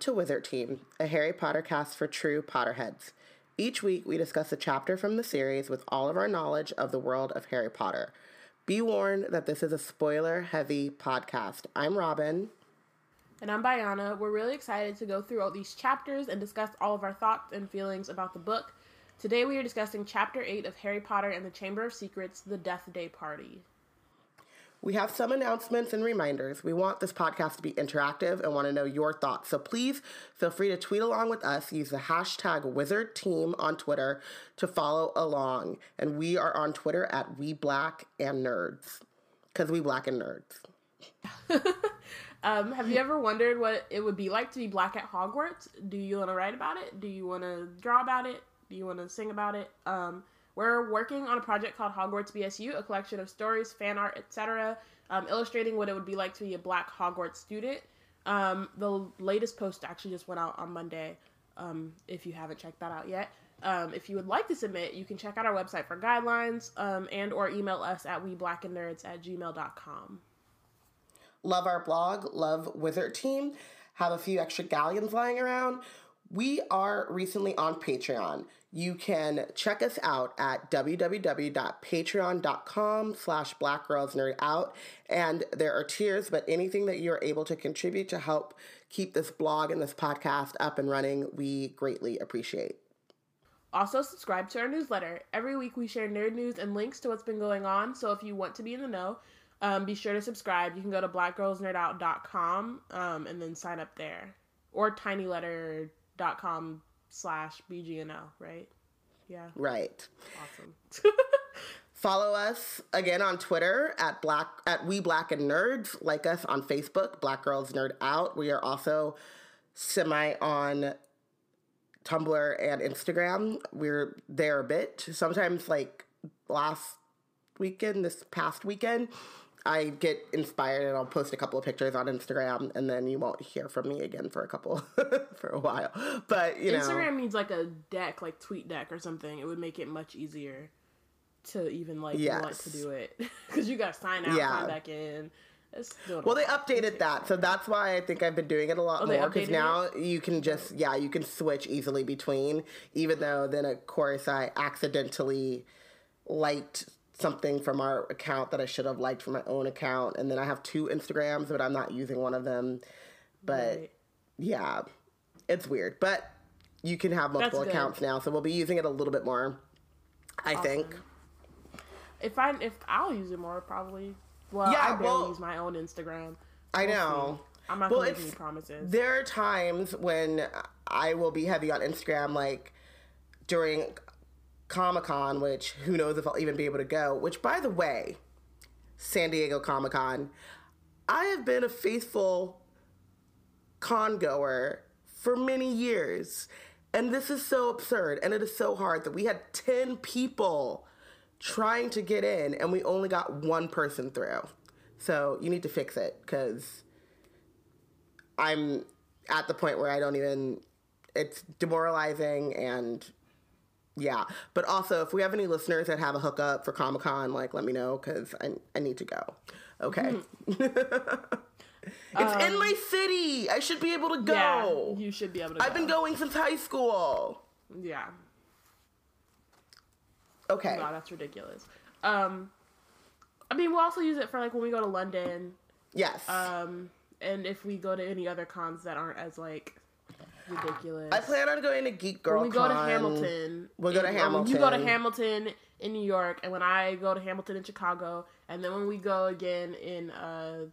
To Wizard Team, a Harry Potter cast for true Potterheads. Each week, we discuss a chapter from the series with all of our knowledge of the world of Harry Potter. Be warned that this is a spoiler heavy podcast. I'm Robin. And I'm Bayana. We're really excited to go through all these chapters and discuss all of our thoughts and feelings about the book. Today, we are discussing Chapter 8 of Harry Potter and the Chamber of Secrets The Death Day Party. We have some announcements and reminders. We want this podcast to be interactive and want to know your thoughts. So please feel free to tweet along with us. Use the hashtag Wizard Team on Twitter to follow along. And we are on Twitter at We Black and Nerds because we black and nerds. um, have you ever wondered what it would be like to be black at Hogwarts? Do you want to write about it? Do you want to draw about it? Do you want to sing about it? Um, we're working on a project called Hogwarts BSU, a collection of stories, fan art, etc., um, illustrating what it would be like to be a black Hogwarts student. Um, the latest post actually just went out on Monday. Um, if you haven't checked that out yet, um, if you would like to submit, you can check out our website for guidelines um, and or email us at weblackandnerds at gmail.com. Love our blog, love Wizard Team. Have a few extra galleons lying around. We are recently on Patreon. You can check us out at www.patreon.com slash blackgirlsnerdout. And there are tiers, but anything that you're able to contribute to help keep this blog and this podcast up and running, we greatly appreciate. Also, subscribe to our newsletter. Every week we share nerd news and links to what's been going on. So if you want to be in the know, um, be sure to subscribe. You can go to blackgirlsnerdout.com um, and then sign up there. Or tinyletter.com slash BGNL, right? Yeah. Right. Awesome. Follow us again on Twitter at black at we black and nerds. Like us on Facebook, Black Girls Nerd Out. We are also semi on Tumblr and Instagram. We're there a bit. Sometimes like last weekend, this past weekend, I get inspired and I'll post a couple of pictures on Instagram and then you won't hear from me again for a couple for a while. But you know Instagram needs like a deck, like tweet deck or something. It would make it much easier to even like Yes. want to do it. Because you gotta sign out, Yeah. sign back in. It's doing a Well, they updated that, so that's why I think I've been doing it a lot Oh, more. Because now you can just, yeah, you can switch easily between. Even though then, of course, I accidentally liked something from our account that I should have liked from my own account, and then I have two Instagrams, but I'm not using one of them. But Right. yeah, it's weird. But you can have multiple accounts now, so we'll be using it a little bit more. I think. If I if I'll use it more probably. Well, Yeah, I barely well- use my own Instagram. I We'll know. see. I'm not Well, make any promises. There are times when I will be heavy on Instagram, like during Comic Con, which who knows if I'll even be able to go. Which, by the way, San Diego Comic Con, I have been a faithful con goer for many years. And this is so absurd and it is so hard that we had 10 people trying to get in and we only got one person through. So you need to fix it because I'm at the point where I don't even, it's demoralizing and yeah. But also, if we have any listeners that have a hookup for Comic Con, like let me know because I, I need to go. Okay. it's in my city. I should be able to go. Yeah, you should be able to. I've been going since high school. Yeah. Okay. Wow, that's ridiculous. Um, I mean, we'll also use it for like when we go to London, Yes. um, and if we go to any other cons that aren't as like ridiculous. I plan on going to Geek Girl when we go to Hamilton, We'll go to Hamilton. You go to Hamilton. In New York, and when I go to Hamilton in Chicago, and then when we go again in uh,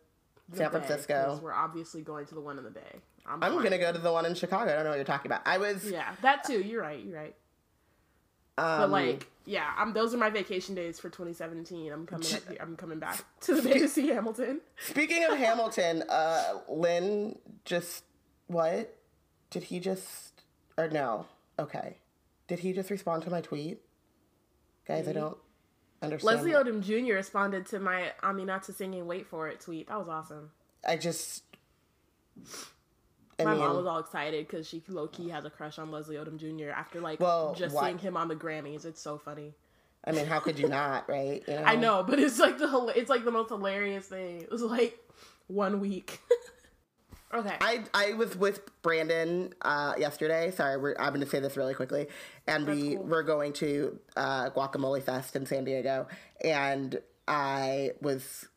San Bay, Francisco. we're obviously going to the one in the Bay. I'm, I'm gonna go to the one in Chicago. I don't know what you're talking about. I was. Yeah, that too. You're right. You're right. Um, But like, yeah, I'm. Those are my vacation days for 2017. I'm coming. Up here, I'm coming back to the Bay to see Hamilton. Speaking of Hamilton, uh, Lynn just what? Did he just or no? Okay, did he just respond to my tweet? Guys, I mm-hmm. don't understand. Leslie Odom Jr. responded to my Aminata singing "Wait for It" tweet. That was awesome. I just. I My mean, mom was all excited because she low key has a crush on Leslie Odom Jr. after like Well, just why- seeing him on the Grammys. It's so funny. I mean, how could you not, right? You know? I know, but it's like the it's like the most hilarious thing. It was like one week. Okay. I I was with Brandon uh, yesterday. Sorry, we're, I'm going to say this really quickly, and we cool. we're going to uh, Guacamole Fest in San Diego, and I was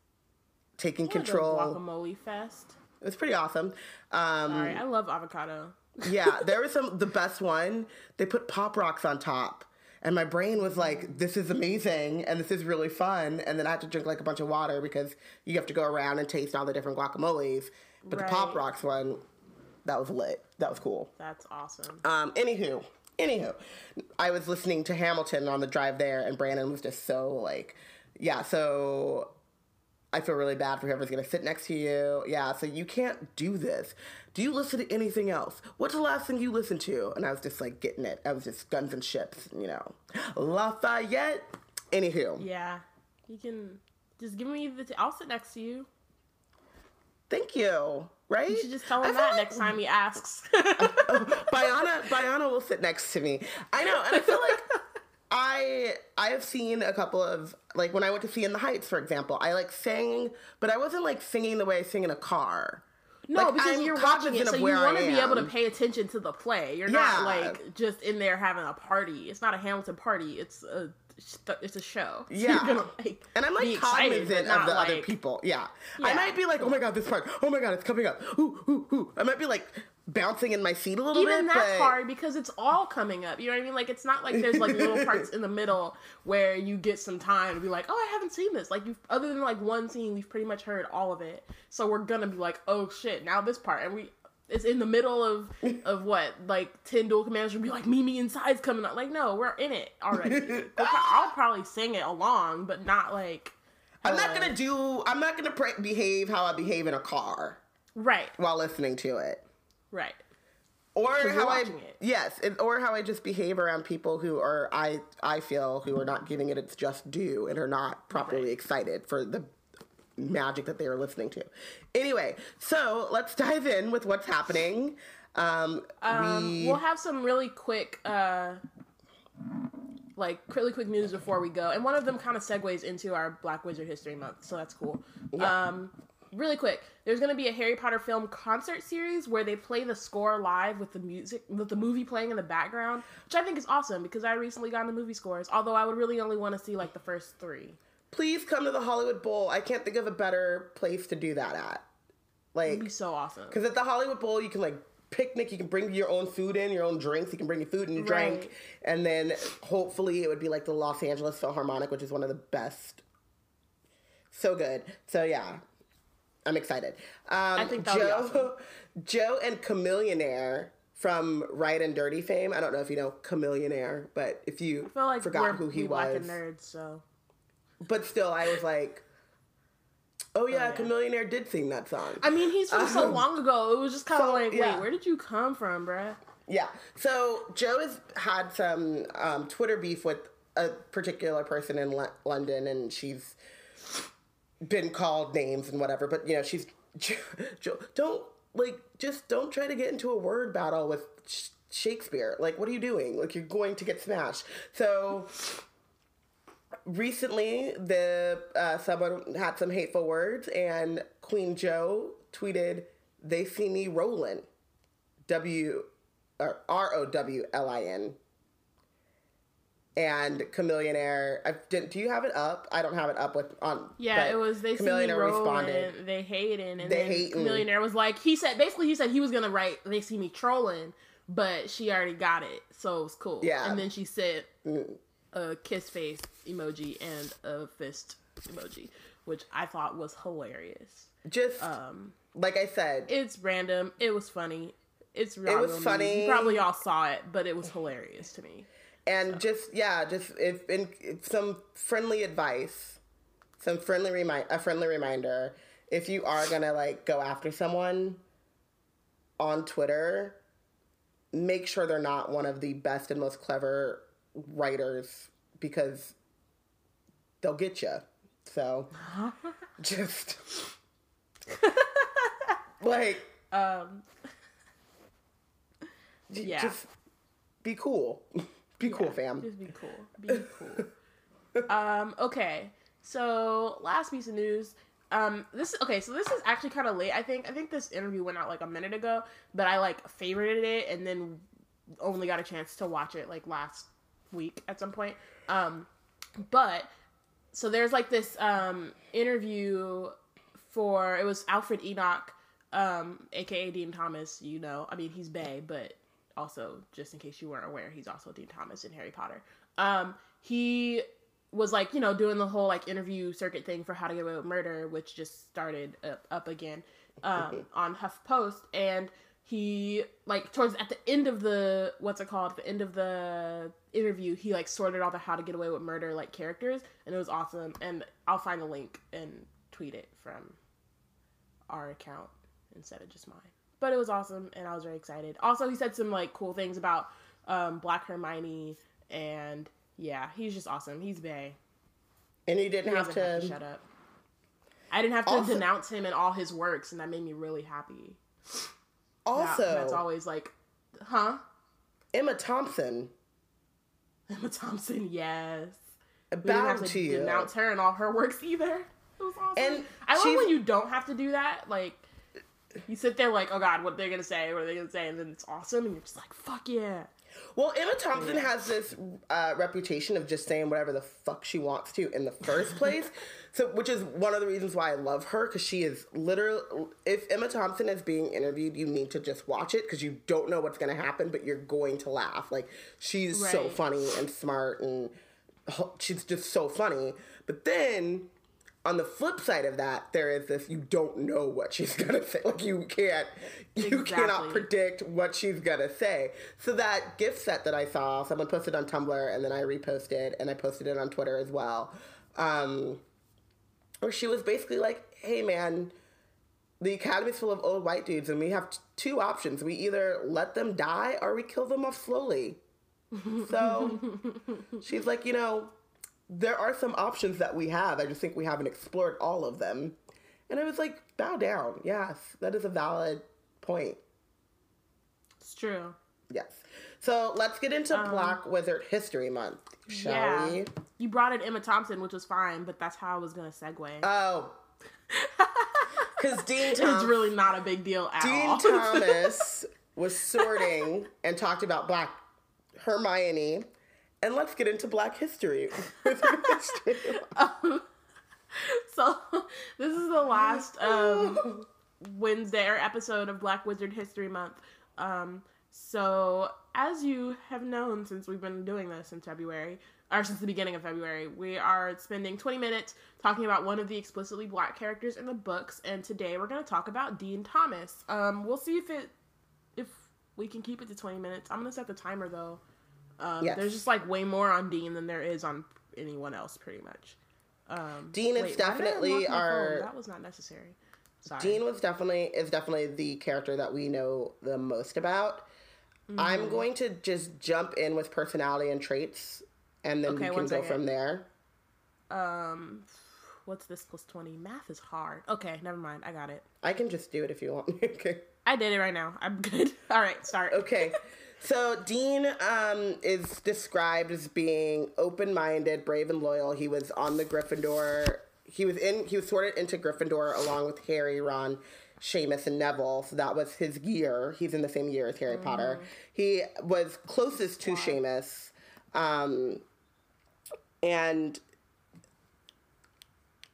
taking The control. guacamole fest. It was pretty awesome. Um, right, I love avocado. yeah, there was some the best one. They put pop rocks on top. And my brain was like, this is amazing and this is really fun. And then I had to drink like a bunch of water because you have to go around and taste all the different guacamoles. But the pop rocks one, that was lit. That was cool. That's awesome. Um, anywho, anywho, I was listening to Hamilton on the drive there, and Brandon was just so like, yeah. So I feel really bad for whoever's gonna sit next to you. Yeah, so you can't do this. Do you listen to anything else? What's the last thing you listened to? And I was just like getting it. I was just guns and ships, you know. Lafayette. Anywho, Yeah, you can just give me the. T- I'll sit next to you. Thank you. Right? You should just tell him that like next time he asks. Biana, Biana will sit next to me. I know, and I feel like I I have seen a couple of like when I went to see in the Heights, for example. I like sang, but I wasn't like singing the way I sing in a car. No, Like, because I'm you're watching it, so you want to be able to pay attention to the play. You're Yeah. not like just in there having a party. It's not a Hamilton party. It's a it's a show. So Yeah. gonna, like, And I'm like be excited, cognizant of the not, other people. Yeah. I might be like, oh my god, this part. Oh my god, it's coming up. Ooh, ooh, ooh. I might be like bouncing in my seat a little Even bit. Even that's but hard because it's all coming up. You know what I mean? Like it's not like there's like little parts in the middle where you get some time to be like, oh, I haven't seen this. Like you've other than like one scene, we've pretty much heard all of it. So we're gonna be like, oh shit, now this part, and we. It's in the middle of of what like ten duel commanders would be like Mimi inside's coming up. Like no, we're in it already. I'll probably sing it along, but not like I'm not uh, gonna do. I'm not gonna pre- behave how I behave in a car right, while listening to it. right. or how I it. yes, and, or how I just behave around people who are I I feel who are not giving it its just due and are not properly Right. excited for the magic that they are listening to. Anyway, so let's dive in with what's happening. Um, Um, we we'll have some really quick, uh, like really quick news before we go, and one of them kind of segues into our Black Wizard History Month, so that's cool. Yeah. Um, really quick, there's going to be a Harry Potter film concert series where they play the score live with the music, with the movie playing in the background, which I think is awesome because I recently got into movie scores. Although I would really only want to see like the first three. Please come to the Hollywood Bowl. I can't think of a better place to do that at. Like It'd be so awesome. Because at the Hollywood Bowl, you can like picnic, you can bring your own food in, your own drinks, you can bring your food and your drink. Right. And then hopefully it would be like the Los Angeles Philharmonic, which is one of the best. So good. So yeah, I'm excited. Um, I think that'll be Jo, Jo and Chamillionaire from Ridin' Dirty fame. I don't know if you know Chamillionaire, but if you I feel like forgot who he black was, and nerds, so but still, I was like, oh yeah, yeah. Chamillionaire did sing that song. I mean, he's from so Um, long ago. It was just kind of so, like, wait, yeah. where did you come from, bruh? Yeah. So Jo has had some um, Twitter beef with a particular person in L- London, and she's been called names and whatever. But you know, she's Jo. Don't like just don't try to get into a word battle with Sh- Shakespeare. Like, what are you doing? Like, you're going to get smashed. So. Recently, the uh, someone had some hateful words, and Queen Jo tweeted, "They see me rolling." W or R O W L I N. And Chamillionaire, I didn't. Do you have it up? I don't have it up with on. Yeah, it was they see me Chamillionaire rolling, they hating, and They then hating. Chamillionaire was like, he said basically he said he was gonna write they see me trolling, but she already got it, so it was cool. Yeah. Mm. and then she said a kiss face emoji and a fist emoji, which I thought was hilarious. Just Um, like I said, it's random. It was funny. It's real. was real news. funny. You probably all saw it, but it was hilarious to me. and just yeah, just if in if some friendly advice, some friendly remind a friendly reminder. If you are gonna like go after someone on Twitter, make sure they're not one of the best and most clever writers because they'll get you. So just like Um, Yeah. just be cool. Be cool, fam. Just be cool. Be cool. um, okay. So last piece of news. Um, this okay, so this is actually kind of late. I think I think this interview went out like a minute ago, but I like favorited it and then only got a chance to watch it like last week at some point. Um, but so there's like this um interview for it was Alfred Enoch, um, aka Dean Thomas. You know, I mean he's Bay, but also just in case you weren't aware, he's also Dean Thomas in Harry Potter. Um, he was like you know doing the whole like interview circuit thing for How to Get Away with Murder, which just started up, up again um, on HuffPost, and he like towards at the end of the what's it called at the end of the interview he like sorted all the How to Get Away with Murder like characters, and it was awesome. And I'll find a link and tweet it from our account instead of just mine. But it was awesome, and I was very excited. Also, he said some like cool things about um, Black Hermione and yeah, he's just awesome. He's Bay. And he didn't He have to. have to shut up. I didn't have to Also- denounce him and all his works, and that made me really happy. That- also, that's always like, huh? Emma Thompson. Emma Thompson, yes. A We didn't have to to denounce her and all her works either. It was awesome. And I love when you don't have to do that. Like, you sit there like, oh god, what they're they gonna say? What are they gonna say? And then it's awesome, and you're just like, fuck yeah. Well, Emma Thompson has this uh, reputation of just saying whatever the fuck she wants to in the first place. so, which is one of the reasons why I love her because she is literally. If Emma Thompson is being interviewed, you need to just watch it because you don't know what's going to happen, but you're going to laugh. Like she's so funny and smart, and she's just so funny. But then. On the flip side of that, there is this you don't know what she's gonna say. Like you can't you cannot predict what she's gonna say. So that gift set that I saw, someone posted on Tumblr and then I reposted and I posted it on Twitter as well. Um, where she was basically like, "Hey man, the academy's full of old white dudes and we have t- two options. We either let them die or we kill them off slowly." So she's like, you know, there are some options that we have. I just think we haven't explored all of them. And I was like, bow down. Yes, that is a valid point. It's true. Yes. So let's get into um, Black Wizard History Month, shall yeah. we? You brought in Emma Thompson, which was fine, but that's how I was gonna segue. Oh. Because Dean, it's Thom- really not a big deal at Dean all. Thomas was sorting and talked about Black Hermione. And let's get into Black history. History. so this is the last um, Wednesday or episode of Black Wizard History Month. Um, so as you have known since we've been doing this in February, or since the beginning of February, we are spending 20 minutes talking about one of the explicitly black characters in the books, and today we're going to talk about Dean Thomas. Um, we'll see if it if we can keep it to 20 minutes. I'm going to set the timer though. Um, Yes. There's just like way more on Dean than there is on anyone else, pretty much. Um, Dean is wait, why did I definitely our- That was not necessary. Sorry. Dean was definitely is definitely the character that we know the most about. Mm-hmm. I'm going to just jump in with personality and traits, and then Okay, we can go from there. Um, what's this plus 20? Math is hard. Okay, never mind. I got it. I can just do it if you want. okay. I did it right now. I'm good. All right, start. Okay. So Dean um, is described as being open-minded, brave, and loyal. He was on the Gryffindor. He was in. He was sorted into Gryffindor along with Harry, Ron, Seamus, and Neville. So that was his year. He's in the same year as Harry Potter. He was closest to Seamus, um, and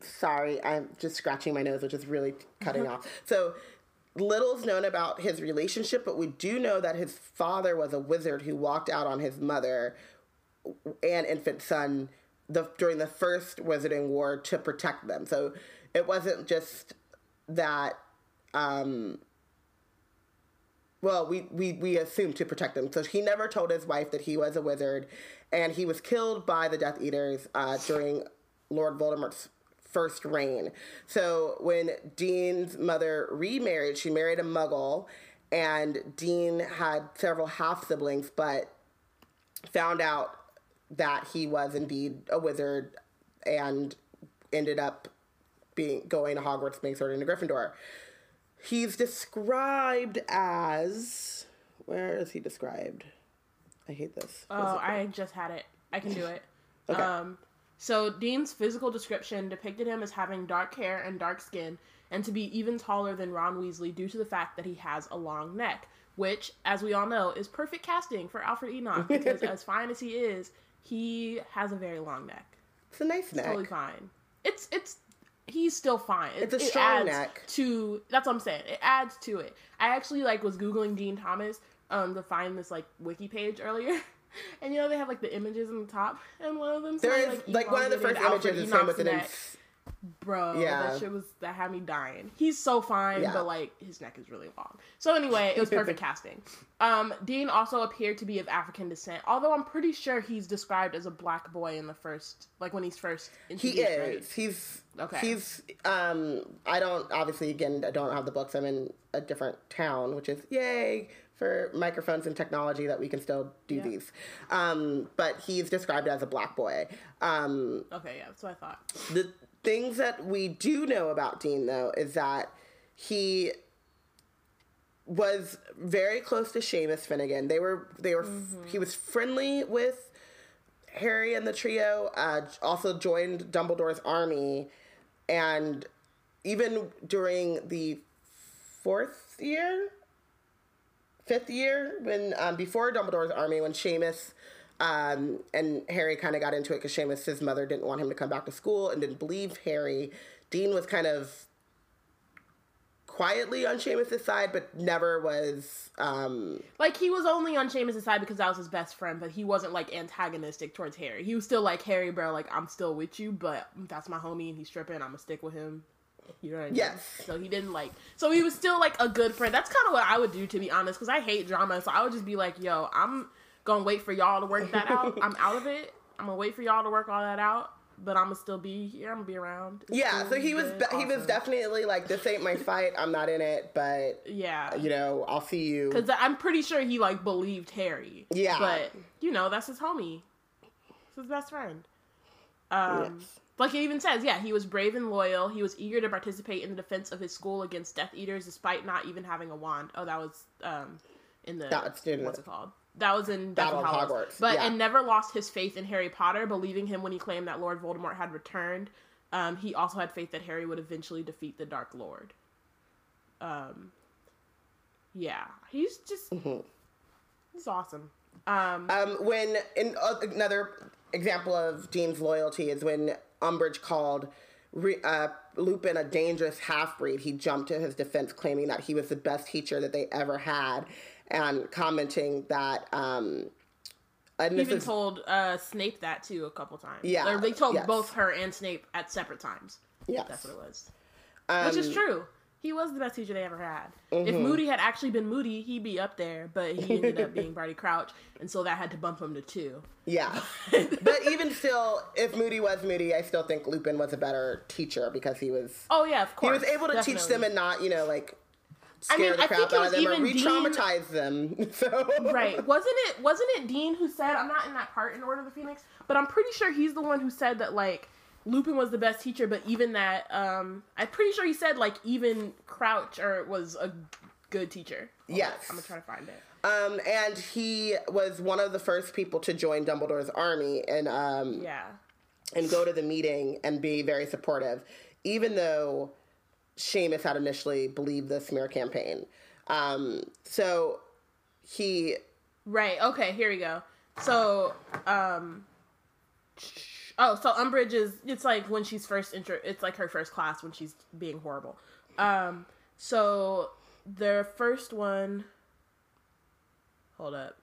sorry, I'm just scratching my nose, which is really cutting off. So little's known about his relationship, but we do know that his father was a wizard who walked out on his mother and infant son the during the first Wizarding War to protect them. So it wasn't just that. Um, well, we, we, we assume to protect them. So he never told his wife that he was a wizard, and he was killed by the Death Eaters uh, during Lord Voldemort's first reign. So when Dean's mother remarried, she married a Muggle, and Dean had several half siblings, but found out that he was indeed a wizard and ended up being going to Hogwarts, being sorted into Gryffindor. He's described as where is he described? I hate this. Oh, I just had it. I can do it. Okay. Um, So Dean's physical description depicted him as having dark hair and dark skin, and to be even taller than Ron Weasley due to the fact that he has a long neck, which, as we all know, is perfect casting for Alfred Enoch because as fine as he is, he has a very long neck. It's a nice neck. Totally fine. It's it's he's still fine. It, It's a it strong adds neck. To that's what I'm saying. It adds to it. I actually like was googling Dean Thomas um to find this like wiki page earlier. And you know they have like the images on the top, and one of them There is like, one of the first images is him with an. Bro, Yeah. that shit was that had me dying. He's so fine, Yeah. but like his neck is really long. So anyway, it was perfect casting. Um, Dean also appeared to be of African descent, although I'm pretty sure he's described as a black boy in the first, like when he's first He is. right? He's Okay. He's. Um. I don't. Obviously, again, I don't have the books. I'm in a different town, which is yay for microphones and technology that we can still do Yeah. these. Um. But he's described as a black boy. Um. Okay, yeah, that's what I thought. The things that we do know about Dean, though, is that he was very close to Seamus Finnigan. They were. They were. He was friendly with Harry and the trio. Uh, also joined Dumbledore's army, and even during the fourth year, fifth year, when um, before Dumbledore's army, when Seamus um, and Harry kind of got into it because Seamus's mother didn't want him to come back to school and didn't believe Harry. Dean was kind of quietly on Seamus's side, but never was. Um, Like he was only on Seamus' side because that was his best friend, but he wasn't like antagonistic towards Harry. He was still like Harry, bro. Like I'm still with you, but that's my homie and he's stripping. I'm gonna stick with him. You know what I mean? Yes. So he didn't like. So he was still like a good friend. That's kind of what I would do to be honest, because I hate drama. So I would just be like, yo, I'm gonna wait for y'all to work that out. I'm out of it. I'm gonna wait for y'all to work all that out. But I'm gonna still be here. I'm gonna be around. It's yeah, so he was good, he was definitely like, this ain't my fight. I'm not in it, but yeah. you know, I'll see you. Because I'm pretty sure he like believed Harry. Yeah. But you know, that's his homie. It's his best friend. Um Yes. Like it even says, yeah, he was brave and loyal. He was eager to participate in the defense of his school against Death Eaters despite not even having a wand. Oh, that was um in the what's it called? That was in Battle of Hallows. Hogwarts, But yeah. and never lost his faith in Harry Potter, believing him when he claimed that Lord Voldemort had returned. Um, he also had faith that Harry would eventually defeat the Dark Lord. Um, yeah, he's just Mm-hmm. he's awesome. Um, Um, when in uh, another example of Dean's loyalty is when Umbridge called Re, uh, Lupin a dangerous half breed. He jumped to his defense, claiming that he was the best teacher that they ever had, and commenting that. Um, and he even is told uh, Snape that too a couple times. Yeah, or they told yes. both her and Snape at separate times. Yeah, That's what it was. um, Which is true. He was the best teacher they ever had. If Mm-hmm. Moody had actually been Moody, he'd be up there, but he ended up being Barty Crouch, and so that had to bump him to two. Yeah, but even still, if Moody was Moody, I still think Lupin was a better teacher because he was Oh yeah, of course. he was able to teach them and not you know like I scare mean, the I crap think it out was of them or even Dean- re-traumatize them. So right. Wasn't it wasn't it Dean who said I'm not in that part in Order of the Phoenix, but I'm pretty sure he's the one who said that like Lupin was the best teacher, but even that um I'm pretty sure he said like even Crouch or was a good teacher. Hold Yes. up, I'm gonna try to find it. Um, and he was one of the first people to join Dumbledore's army and um, Yeah. and go to the meeting and be very supportive, even though Seamus had initially believed the smear campaign. Um, so he, Right. Okay. Here we go. So, um, oh, so Umbridge is it's like when she's first intro. It's like her first class when she's being horrible. Um, so the first one. Hold up.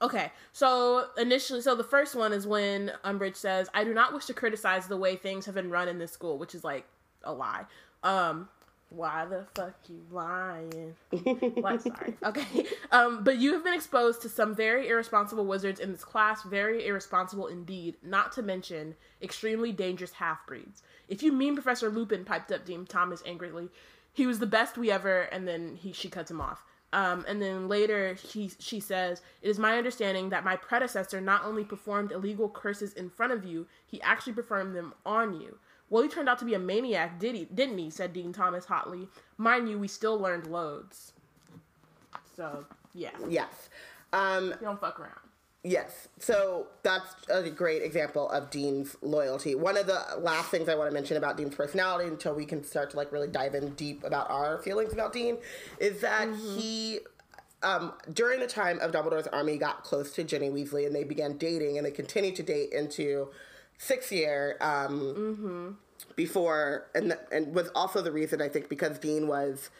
Okay, so initially, so the first one is when Umbridge says, "I do not wish to criticize the way things have been run in this school," which is like a lie. Um, why the fuck you lying? what? Sorry. Okay. Um, but you have been exposed to some very irresponsible wizards in this class, very irresponsible indeed. Not to mention extremely dangerous half breeds. If you mean Professor Lupin, piped up Dean Thomas angrily, he was the best we ever. And then he she cuts him off. Um, and then later she she says, "It is my understanding that my predecessor not only performed illegal curses in front of you, he actually performed them on you." Well, he turned out to be a maniac, did he? Didn't he? Said Dean Thomas hotly. Mind you, we still learned loads. So yeah, yes. Um, you don't fuck around. Yes. So that's a great example of Dean's loyalty. One of the last things I want to mention about Dean's personality until we can start to like really dive in deep about our feelings about Dean is that he um, during the time of Dumbledore's army got close to Ginny Weasley and they began dating and they continued to date into sixth year um, before and and was also the reason I think because Dean was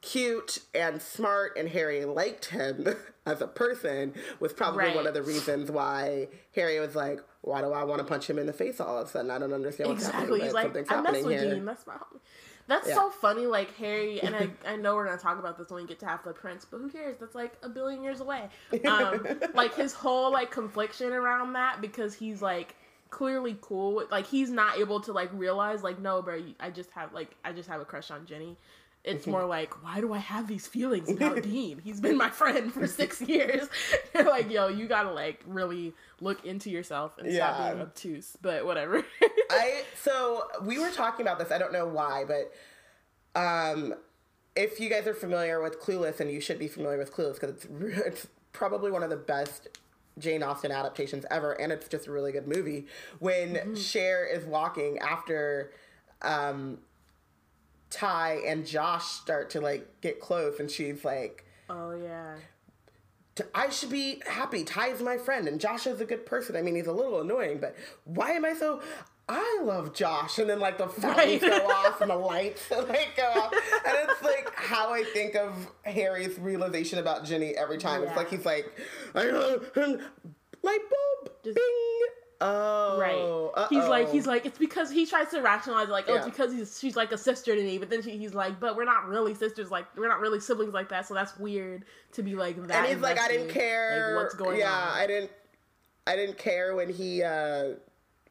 cute and smart and Harry liked him as a person was probably Right. one of the reasons why Harry was like, why do I want to punch him in the face all of a sudden? I don't understand what's Exactly. happening. He's like, something's I happening with here. Dean. That's my homie. That's Yeah. so funny. Like Harry, and I, I know we're gonna talk about this when we get to Half Blood Prince, but who cares? That's like a billion years away. Um, like his whole like confliction around that because he's like clearly cool. With, like he's not able to like realize like no, bro. I just have like I just have a crush on Ginny. It's more like, why do I have these feelings about Dean? He's been my friend for six years. You're like, yo, you gotta like really look into yourself and stop being obtuse. But whatever. I so we were talking about this. I don't know why, but um, if you guys are familiar with Clueless, and you should be familiar with Clueless because it's it's probably one of the best Jane Austen adaptations ever, and it's just a really good movie. When Cher is walking after um, Tai and Josh start to like get close, and she's like. oh yeah. I should be happy. Tai is my friend, and Josh is a good person. I mean, he's a little annoying, but why am I so? I love Josh, and then like the fountains Right. go off and the lights like go off, and it's like how I think of Harry's realization about Ginny every time. It's like he's like, I know, light bulb, Just- bing. Oh, Right. He's like uh-oh. he's like it's because he tries to rationalize like oh Yeah. it's because he's she's like a sister to me, but then she, he's like but we're not really sisters like we're not really siblings like that, so that's weird to be like that. and he's like, I didn't care. Like, what's going yeah, on? I didn't. I didn't care when he uh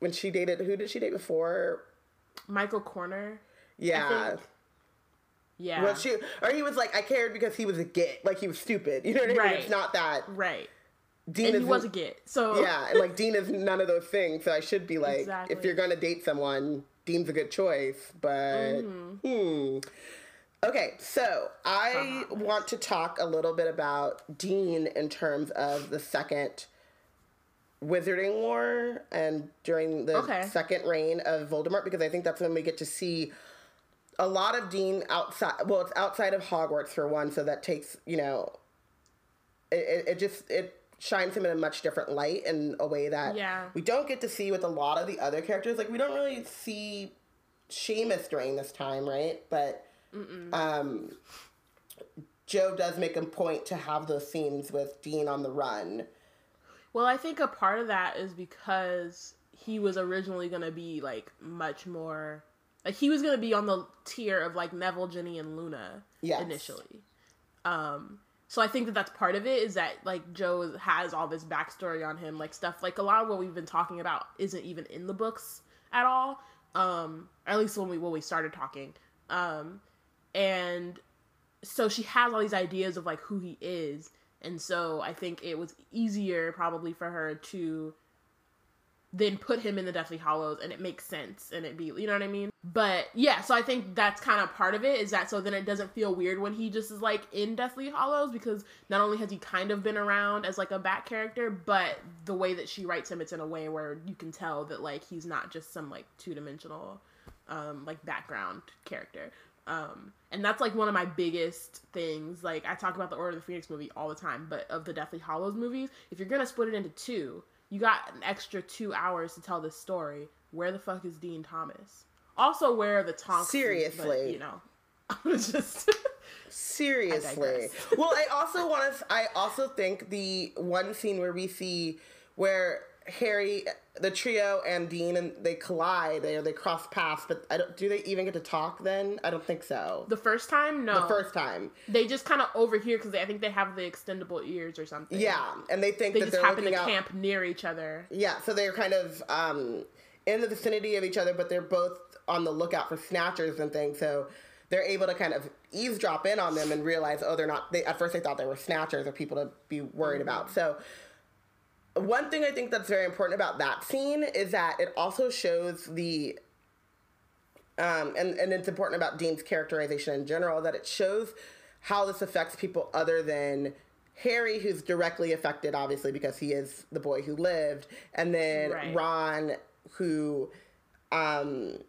when she dated. Who did she date before? Michael Corner. Yeah. Yeah. Well, she or he was like, I cared because he was a git, like he was stupid. You know what I mean? Right. It's not that right. Dean And is he was a git. So yeah, and like Dean is none of those things. So I should be like, Exactly. if you're gonna date someone, Dean's a good choice. But Mm-hmm. hmm. Okay, so I Uh-huh. want to talk a little bit about Dean in terms of the second Wizarding War and during the Okay. second reign of Voldemort because I think that's when we get to see a lot of Dean outside. Well, it's outside of Hogwarts for one, so that takes you know, it, it, just it shines him in a much different light in a way that Yeah. we don't get to see with a lot of the other characters. Like we don't really see Seamus during this time, right? But um, Jo does make a point to have those scenes with Dean on the run. Well, I think a part of that is because he was originally going to be like much more like he was going to be on the tier of like Neville, Ginny and Luna Yes. initially. Um so I think that that's part of it is that like Jo has all this backstory on him, like stuff like a lot of what we've been talking about isn't even in the books at all. Um, at least when we when we started talking. Um, and so she has all these ideas of like who he is and so i think it was easier probably for her to then put him in the deathly hallows and it makes sense and it be you know what i mean? But yeah so i think that's kind of part of it is that so then it doesn't feel weird when he just is like in deathly hallows because not only has he kind of been around as like a back character but the way that she writes him it's in a way where you can tell that like he's not just some like two-dimensional um like background character um and that's like one of my biggest things like i talk about the order of the phoenix movie all the time but of the deathly hallows movies if you're gonna split it into two you got an extra two hours to tell this story where the fuck is dean thomas also where are the tonks Seriously. you know just Seriously. digress. well, I also want to. I also think the one scene where we see where Harry, the trio, and Dean, and they collide. They they cross paths, but I don't. Do they even get to talk then? I don't think so. the first time no The first time, they just kind of overhear because i think they have the extendable ears or something yeah, and they think they that just they're happen to out. camp near each other Yeah, so they're kind of um, in the vicinity of each other, but they're both on the lookout for snatchers and things. So they're able to kind of eavesdrop in on them and realize, oh, they're not. They at first they thought they were snatchers or people to be worried about. So one thing I think that's very important about that scene is that it also shows the. Um, and, and it's important about Dean's characterization in general that it shows how this affects people other than Harry, who's directly affected, obviously, because he is the boy who lived, and then Right. Ron, who um,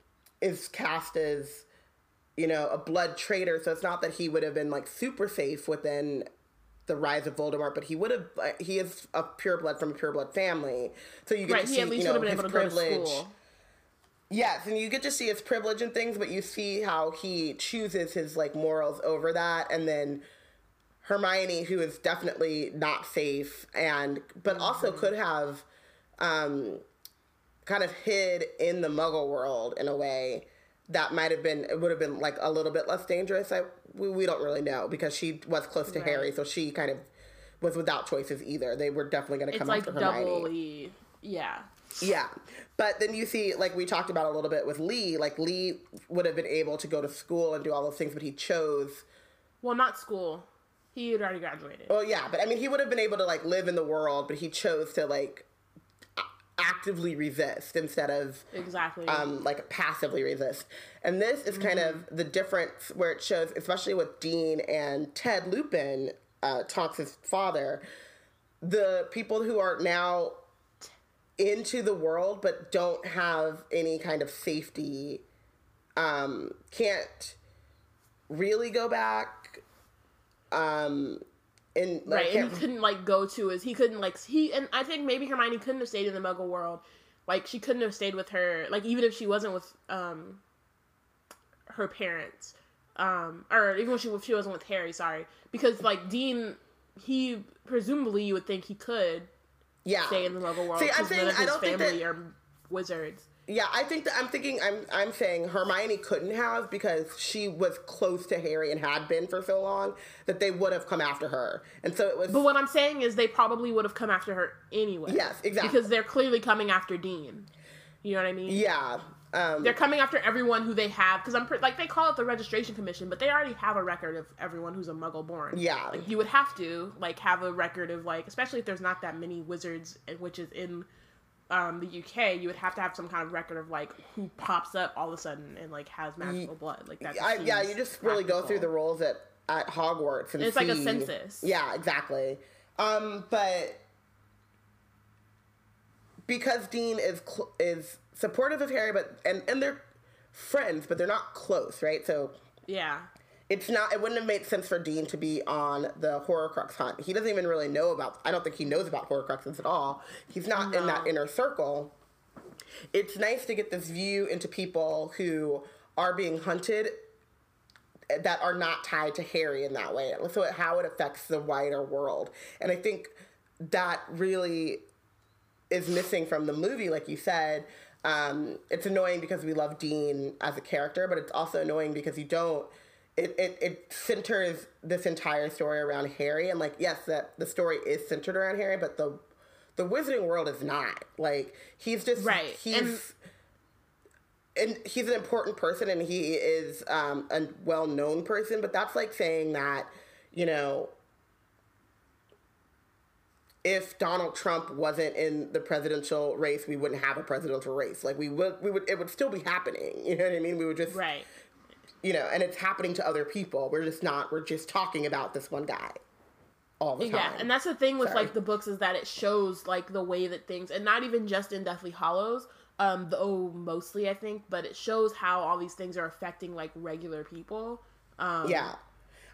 is cast as, you know, a blood traitor. So it's not that he would have been like super safe within the rise of Voldemort, but he would have. Uh, he is a pure blood from a pure blood family, so you get Right, to see, you know, would have been his able to go to privilege. Yes, and you get to see his privilege and things, but you see how he chooses his like morals over that, and then Hermione, who is definitely not safe, and but also could have um, kind of hid in the Muggle world in a way that might have been it would have been like a little bit less dangerous. I we, we don't really know because she was close to Right. Harry, so she kind of was without choices either. They were definitely going to come like after Hermione. doubly, yeah. Yeah. But then you see, like we talked about a little bit with Lee, like Lee would have been able to go to school and do all those things, but he chose. Well, not school. He had already graduated. Well, yeah, but I mean, he would have been able to like live in the world, but he chose to like actively resist instead of Exactly. um, like passively resist. And this is kind of the difference where it shows, especially with Dean and Ted Lupin, uh, Tonks' father, the people who are now into the world but don't have any kind of safety, um, can't really go back. Um, and like, right, and he couldn't like go to his. He couldn't like he and I think maybe Hermione couldn't have stayed in the Muggle world. Like she couldn't have stayed with her. Like even if she wasn't with um her parents, um, or even when she if she wasn't with Harry. Sorry, because like Dean, he presumably you would think he could yeah. stay in the Muggle world See, I'm because saying- none of I his don't think family that- are wizards. Yeah, I think that I'm thinking I'm I'm saying Hermione couldn't have because she was close to Harry and had been for so long that they would have come after her. And so it was But what I'm saying is they probably would have come after her anyway. Yes, exactly. Because they're clearly coming after Dean. You know what I mean? yeah. Um They're coming after everyone who they have because I'm pre- like they call it the registration commission, but they already have a record of everyone who's a Muggle born. Yeah. like you would have to like have a record of like, especially if there's not that many wizards and witches in um, the UK, you would have to have some kind of record of like who pops up all of a sudden and like has magical blood. Like that. I, yeah, you just really go through the rolls at at Hogwarts and It's like a census. Yeah, exactly. Um but because Dean is cl- is supportive of Harry but and and they're friends but they're not close, right? So Yeah. It's not it wouldn't have made sense for Dean to be on the Horcrux hunt. He doesn't even really know about I don't think he knows about Horcruxes at all. He's not in that inner circle. It's nice to get this view into people who are being hunted that are not tied to Harry in that way. So how it affects the wider world. And I think that really is missing from the movie, like you said. Um, it's annoying because we love Dean as a character, but it's also annoying because you don't. It, it, it centers this entire story around Harry, and like yes, that the story is centered around Harry, but the the Wizarding world is not. Like he's just Right, He's and- and he's an important person and he is um, a well-known person but that's like saying that you know if donald trump wasn't in the presidential race we wouldn't have a presidential race. Like we would we would it would still be happening. You know what i mean? We would just Right. You know and it's happening to other people we're just not we're just talking about this one guy all the time Yeah, and that's the thing with like the books is that it shows like the way that things, and not even just in Deathly Hallows, um, though mostly I think, but it shows how all these things are affecting like regular people. Um, yeah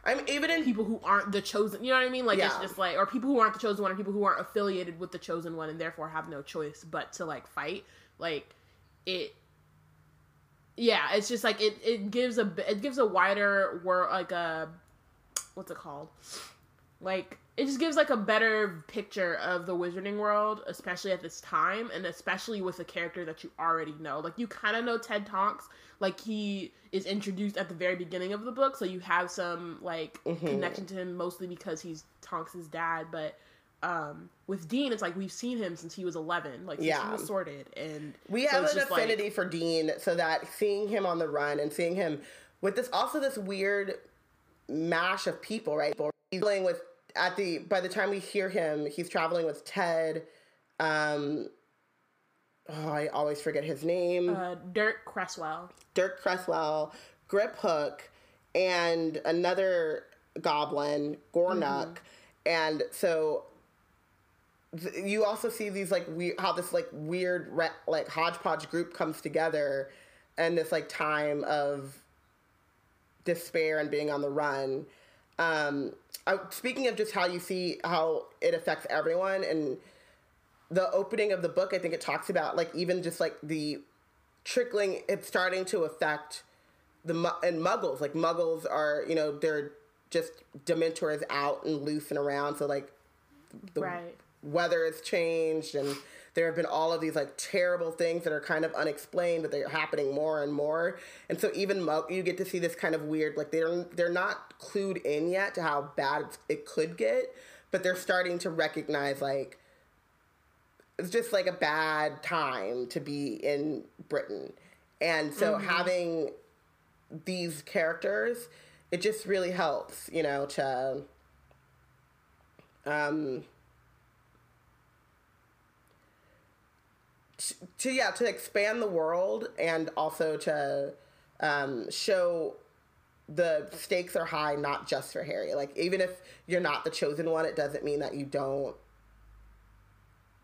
i'm even in people who aren't the chosen. You know what I mean? Like it's just like, or people who aren't the chosen one, or people who aren't affiliated with the chosen one, and therefore have no choice but to like fight. Like it. Yeah, it's just like it. It gives a it gives a wider world like a what's it called? Like it just gives like a better picture of the wizarding world, especially at this time, and especially with a character that you already know. Like you kind of know Ted Tonks, like he is introduced at the very beginning of the book, so you have some like mm-hmm. connection to him mostly because he's Tonks's dad. But um with Dean, it's like we've seen him since he was eleven, like since Yeah. he was sorted, and We so have an just, like- affinity for Dean, so that seeing him on the run and seeing him with this also this weird mash of people, right? He's dealing with at the by the time we hear him, he's traveling with Ted. Um, oh, I always forget his name. uh, Dirk Cresswell. Dirk Cresswell, Griphook, and another goblin, Gornuk. and so you also see these like weird how this like weird re- like hodgepodge group comes together and this like time of despair and being on the run um I, speaking of just how you see how it affects everyone and the opening of the book i think it talks about like even just like the trickling it's starting to affect the and muggles like muggles are you know they're just dementors out and loose and around so like the right. Weather has changed and there have been all of these like terrible things that are kind of unexplained but they're happening more and more and so even mug you get to see this kind of weird like they're they're not clued in yet to how bad it could get but they're starting to recognize like it's just like a bad time to be in Britain and so mm-hmm. having these characters it just really helps, you know, to um to, to yeah, to expand the world and also to um show the stakes are high not just for Harry. Like even if you're not the chosen one, it doesn't mean that you don't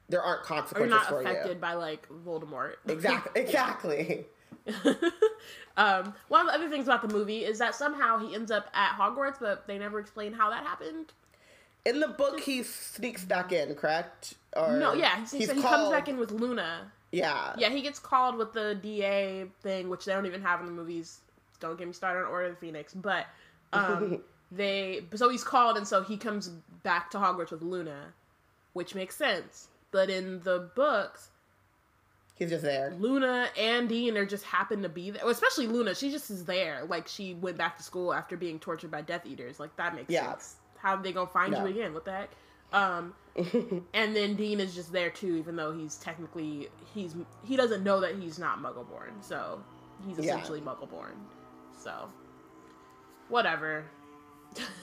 there aren't consequences or not affected by like Voldemort. Exactly. Exactly. um, one of the other things about the movie is that somehow he ends up at Hogwarts, but they never explain how that happened. In the book, he sneaks back in, correct? Or no, yeah, he, he comes back in with Luna. Yeah, yeah, he gets called with the DA thing, which they don't even have in the movies. Don't get me started on Order of the Phoenix, but um, they so he's called, and so he comes back to Hogwarts with Luna, which makes sense. But in the books, He's just there. Luna and Dean are just happen to be there. Well, especially Luna. She just is there. Like she went back to school after being tortured by Death Eaters. Like that makes yeah. sense. How they gonna find you again? What the heck? Um, and then Dean is just there too, even though he's technically he's he doesn't know that he's not Muggleborn, so he's essentially yeah. Muggleborn. So whatever.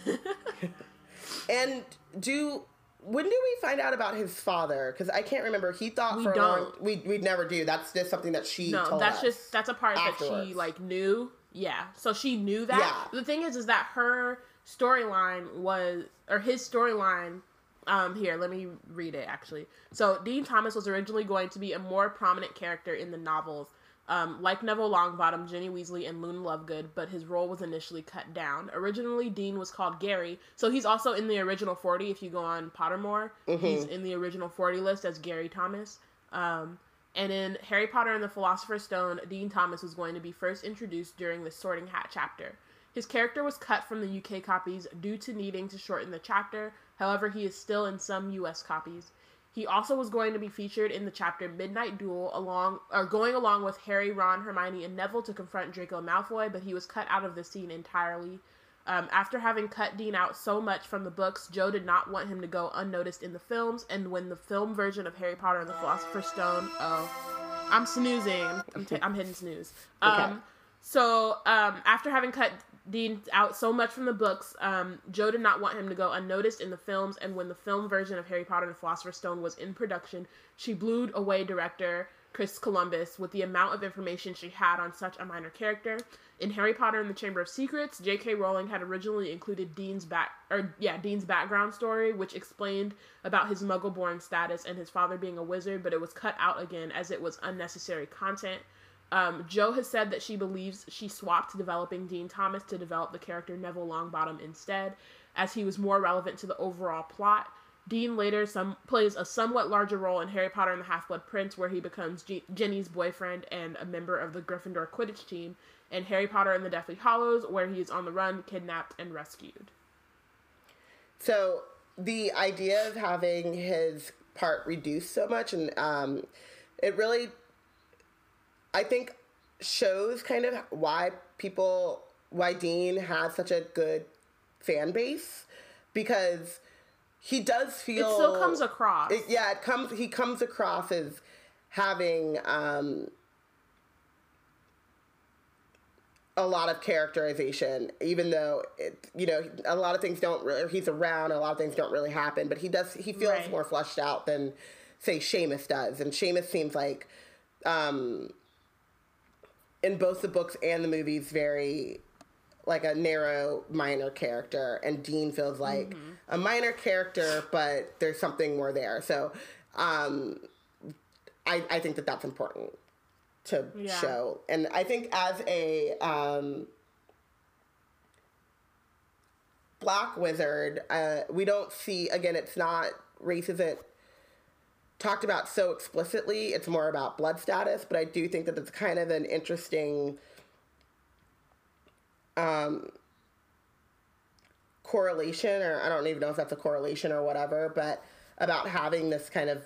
and do when do we find out about his father? Because I can't remember. He thought we for don't. a long we we'd never do. That's just something that she no. that's just that's a part afterwards. that she like knew. Yeah, so she knew that. Yeah. The thing is, is that her storyline was or his storyline. Um, here, let me read it actually. So Dean Thomas was originally going to be a more prominent character in the novels um, like Neville Longbottom, Ginny Weasley, and Luna Lovegood, but his role was initially cut down. Originally, Dean was called Gary, so he's also in the original 40. If you go on Pottermore, mm-hmm. he's in the original 40 list as Gary Thomas. Um, and in Harry Potter and the Philosopher's Stone, Dean Thomas was going to be first introduced during the Sorting Hat chapter. His character was cut from the UK copies due to needing to shorten the chapter, however, he is still in some US copies. He also was going to be featured in the chapter Midnight Duel along or going along with Harry, Ron, Hermione, and Neville to confront Draco Malfoy, but he was cut out of the scene entirely. Um, after having cut Dean out so much from the books, Jo did not want him to go unnoticed in the films, and when the film version of Harry Potter and the Philosopher's Stone, oh, I'm snoozing. I'm, t- I'm hitting snooze. Um, okay. So um, after having cut Dean out so much from the books. Um, Jo did not want him to go unnoticed in the films, and when the film version of Harry Potter and the Philosopher's Stone was in production, she blew away director Chris Columbus with the amount of information she had on such a minor character. In Harry Potter and the Chamber of Secrets, J.K. Rowling had originally included Dean's back or yeah, Dean's background story, which explained about his muggle-born status and his father being a wizard, but it was cut out again as it was unnecessary content. Um, Jo has said that she believes she swapped developing Dean Thomas to develop the character Neville Longbottom instead, as he was more relevant to the overall plot. Dean later some plays a somewhat larger role in Harry Potter and the Half-Blood Prince, where he becomes G- Ginny's boyfriend and a member of the Gryffindor Quidditch team, and Harry Potter and the Deathly Hallows, where he is on the run, kidnapped, and rescued. So the idea of having his part reduced so much, and um, it really I think shows kind of why people why Dean has such a good fan base because he does feel it still comes across. It, yeah, it comes. He comes across as having um, a lot of characterization, even though it, you know a lot of things don't. really He's around, a lot of things don't really happen, but he does. He feels right. more fleshed out than say Seamus does, and Seamus seems like. Um, in both the books and the movies very like a narrow minor character, and Dean feels like Mm-hmm. a minor character, but there's something more there. So, um, I I think that that's important to Yeah. show, and I think as a um, black wizard, uh, we don't see again. It's not race isn't talked about so explicitly. It's more about blood status, but I do think that it's kind of an interesting um, correlation, or I don't even know if that's a correlation or whatever, but about having this kind of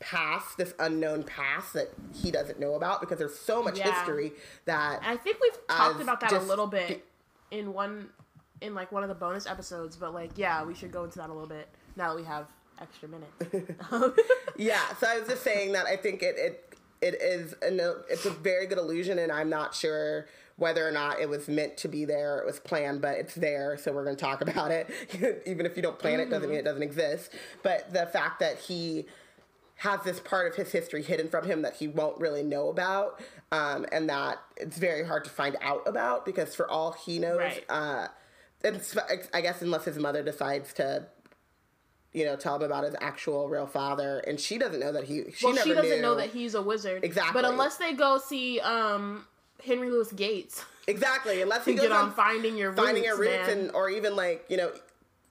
past, this unknown past that he doesn't know about because there's so much Yeah. history that I think we've talked about that a little bit in one in like one of the bonus episodes, but like yeah, we should go into that a little bit now that we have extra minutes. Yeah, so I was just saying that I think it it it is an, it's a very good illusion, and I'm not sure whether or not it was meant to be there, or it was planned, but it's there, so we're going to talk about it. Even if you don't plan it, doesn't mean it doesn't exist. But the fact that he has this part of his history hidden from him that he won't really know about, um, and that it's very hard to find out about because for all he knows, Right. uh, it's, I guess unless his mother decides to you know, tell him about his actual real father, and she doesn't know that he. She well, never she doesn't knew. know that he's a wizard. Exactly. But unless they go see um Henry Louis Gates exactly unless he goes on finding your finding roots, your roots, man. and or even like you know.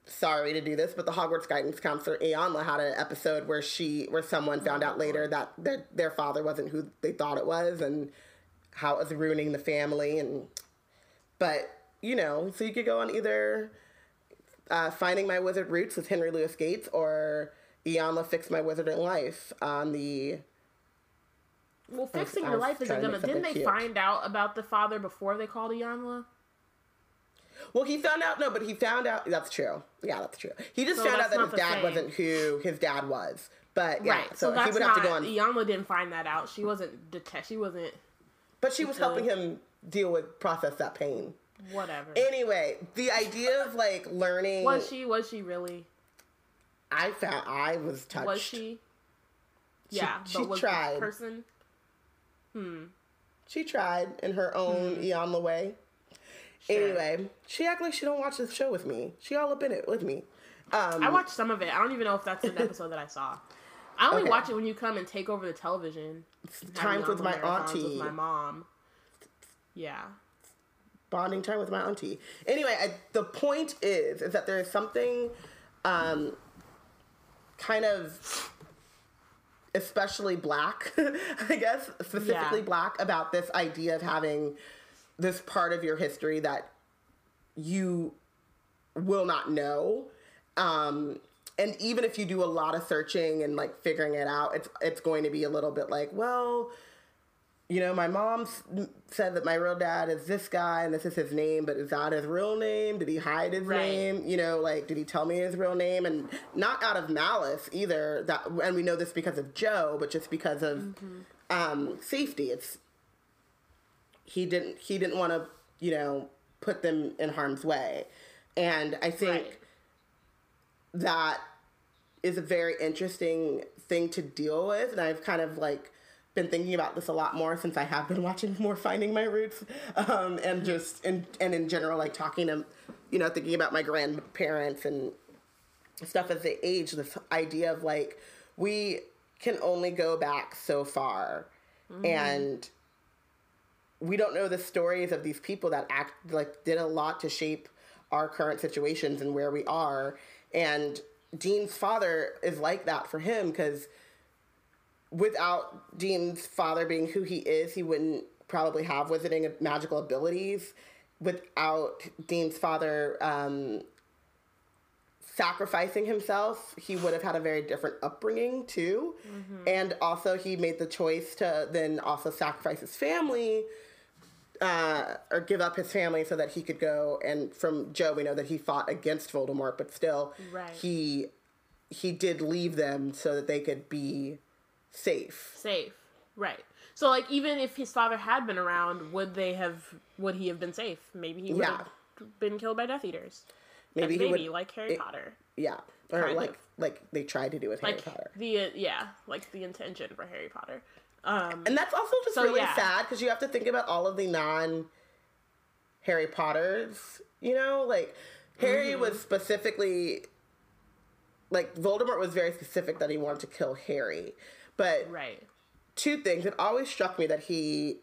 Sorry to do this, but the Hogwarts guidance counselor Iyanla had an episode where she, where someone found out later that their their father wasn't who they thought it was, and how it was ruining the family, and but you know, so you could go on either uh, finding my wizard roots with Henry Louis Gates or Iyanla fix my wizard in life on the well, fixing your life isn't gonna. Didn't they cute. find out about the father before they called Iyanla? Well, he found out. No, but he found out. That's true. Yeah, that's true. He just So found out that his dad same. wasn't who his dad was. But yeah, right. so, So, he would not. have to go on. Iyanla didn't find that out. She wasn't detect. She wasn't. but she was helping him deal with process that pain. Whatever. Anyway, the idea of like learning. was she? Was she really? I found I was touched. Was she? She- Yeah, she but was tried. the person. Hmm. She tried in her own Iyanla way. Hmm. Sure. Anyway, she acted like she don't watch the show with me. She all up in it with me. Um, I watched some of it. I don't even know if that's an episode that I saw. I only Okay. watch it when you come and take over the television. Times with my auntie. With my mom. Yeah. Bonding time with my auntie. Anyway, I, the point is, is that there is something, um, kind of, especially black, I guess, specifically Yeah. black about this idea of having this part of your history that you will not know. Um, and even if you do a lot of searching and like figuring it out, it's it's going to be a little bit like, well, you know, my mom said that my real dad is this guy and this is his name, but is that his real name? Did he hide his Right. name? You know, like, did he tell me his real name? And not out of malice either. That, and we know this because of Jo, but just because of Mm-hmm. um, safety. It's he didn't he didn't want to you know put them in harm's way, and I think Right. that is a very interesting thing to deal with and i've kind of like been thinking about this a lot more since i have been watching more finding my roots um, and just and, and in general like talking to you know thinking about my grandparents and stuff as they age this idea of like we can only go back so far. And we don't know the stories of these people that act like did a lot to shape our current situations and where we are. And dean's father is like that for him because without dean's father being who he is he wouldn't probably have wizarding magical abilities without dean's father um, sacrificing himself, he would have had a very different upbringing too. And also, he made the choice to then also sacrifice his family uh, or give up his family so that he could go. And from Jo, we know that he fought against Voldemort, but still, Right. he he did leave them so that they could be safe. Safe. Right. So like even if his father had been around, would they have would he have been safe? Maybe he would Yeah. have been killed by Death Eaters. Maybe As he maybe would, like Harry it- Potter. yeah, or kind like of. like they tried to do with Like Harry Potter. the uh, yeah, like the intention for Harry Potter. Um And that's also just So, really yeah. sad because you have to think about all of the non Harry Potter's. You know, like Harry Mm-hmm. was specifically like Voldemort was very specific that he wanted to kill Harry, but Right. two things. It always struck me that he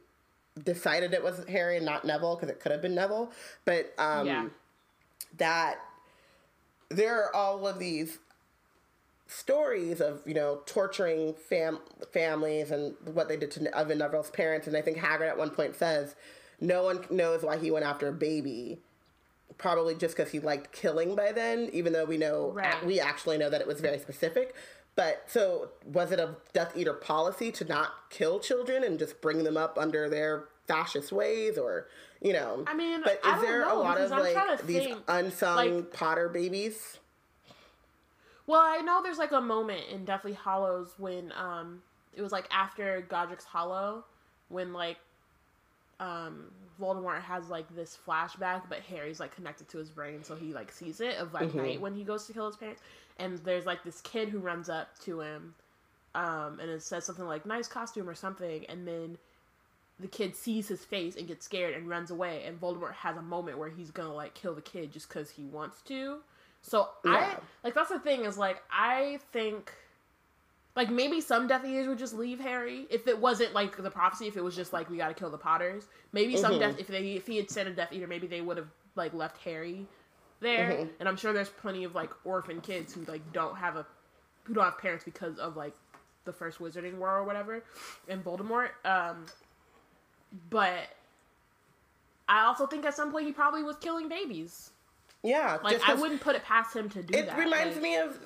decided it was Harry and not Neville because it could have been Neville. But um, Yeah. that there are all of these stories of you know torturing fam- families and what they did to Evan Neville's parents. And I think Hagrid at one point says no one knows why he went after a baby. Probably just because he liked killing by then, even though we know Right. we actually know that it was very specific. But so was it a Death Eater policy to not kill children and just bring them up under their fascist ways, or you know? I mean, but is there a lot of I'm like these think, unsung like- Potter babies? Well, I know there's like a moment in Deathly Hallows when um it was like after Godric's Hollow when like um Voldemort has like this flashback, but Harry's like connected to his brain, so he like sees it of like night when he goes to kill his parents. And there's like this kid who runs up to him, um, and it says something like "nice costume" or something, and then the kid sees his face and gets scared and runs away. And Voldemort has a moment where he's gonna like kill the kid just because he wants to. So I like that's the thing is like I think like maybe some Death Eaters would just leave Harry if it wasn't like the prophecy. If it was just like we got to kill the Potters, maybe some Mhm. Death if they if he had sent a Death Eater, maybe they would have like left Harry there. Mhm. And I'm sure there's plenty of like orphan kids who like don't have a who don't have parents because of like the first Wizarding War or whatever, and Voldemort. Um, but I also think at some point he probably was killing babies. Yeah, Like I wouldn't put it past him to do It that. reminds like- me of.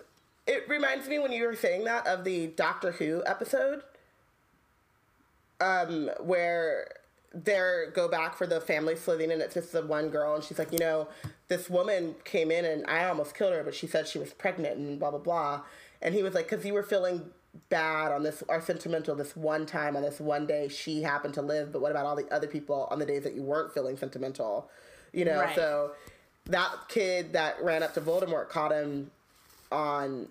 It reminds me when you were saying that of the Doctor Who episode, um, where they go back for the family Slitheen, and it's just the one girl, and she's like, you know, this woman came in and I almost killed her, but she said she was pregnant and blah blah blah, and he was like, because you were feeling bad on this or sentimental this one time on this one day she happened to live, but what about all the other people on the days that you weren't feeling sentimental, you know? Right. So that kid that ran up to Voldemort caught him on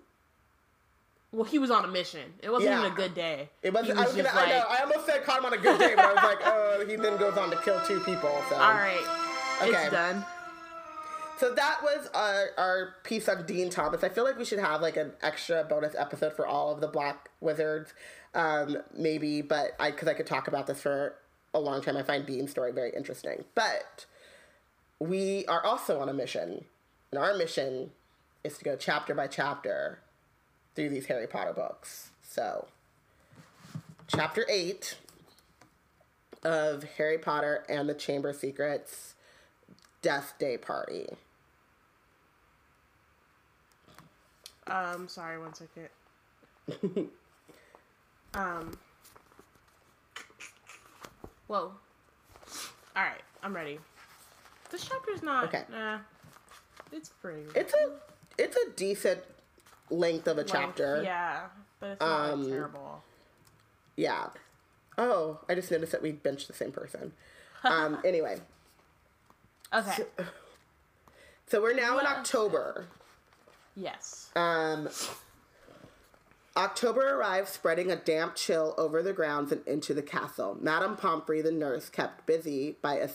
Well, he was on a mission. It wasn't Yeah. even a good day. it wasn't He I was gonna just I know I almost said caught him on a good day but I was like oh he then goes on to kill two people so All right, Okay. it's done. So that was our, our piece on Dean Thomas. I feel like we should have like an extra bonus episode for all of the Black Wizards um maybe but I because I could talk about this for a long time. I find Dean's story very interesting. But we are also on a mission and our mission is to go chapter by chapter through these Harry Potter books. So chapter 8 of Harry Potter and the Chamber Secrets Death Day Party. Um, sorry, one second. um. Whoa. All right, I'm ready. This chapter's not. Okay. Nah. It's pretty. It's a it's a decent length of a length, chapter. Yeah, but it's not Um, terrible. Yeah. Oh, I just noticed that we benched the same person. Um anyway, Okay. so we're now in October. Yes. Um, October arrived, spreading a damp chill over the grounds and into the castle. Madame Pomfrey, the nurse, kept busy by a,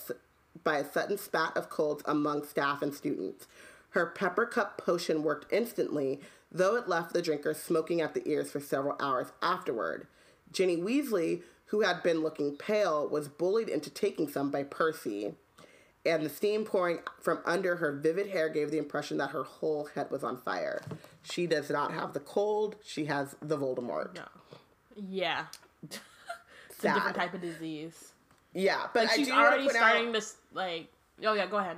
by a sudden spat of colds among staff and students. Her Pepperup potion worked instantly, though it left the drinkers smoking at the ears for several hours afterward. Ginny Weasley, who had been looking pale, was bullied into taking some by Percy and the steam pouring from under her vivid hair gave the impression that her whole head was on fire. She does not have the cold, she has the Voldemort. No. Yeah. it's a different type of disease. Yeah, but Like she's do want to already starting out. this like. Oh yeah, go ahead.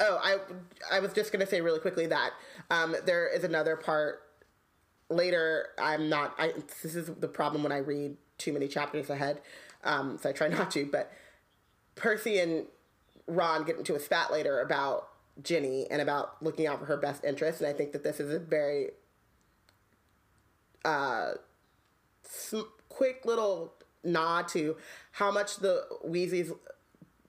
Oh, I I was just gonna say really quickly that um, there is another part later. I'm not. I this is the problem when I read too many chapters ahead, um, so I try not to. But Percy and Ron get into a spat later about Ginny and about looking out for her best interest, and I think that this is a very uh, sm- quick little nod to how much the Weasleys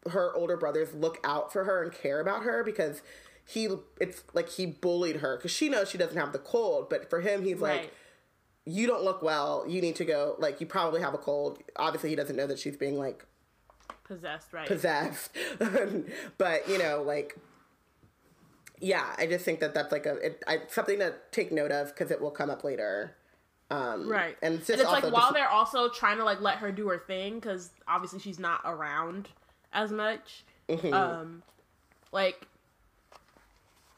her older brothers look out for her and care about her because he it's like he bullied her because she knows she doesn't have the cold but for him he's like you don't look well. You need to go like you probably have a cold. Obviously he doesn't know that she's being like possessed, right? possessed. but you know, like, yeah, I just think that that's like a it, I, something to take note of because it will come up later. Um, Right. and it's just and it's like while just- they're also trying to like let her do her thing because obviously she's not around as much. Mm-hmm. Um, like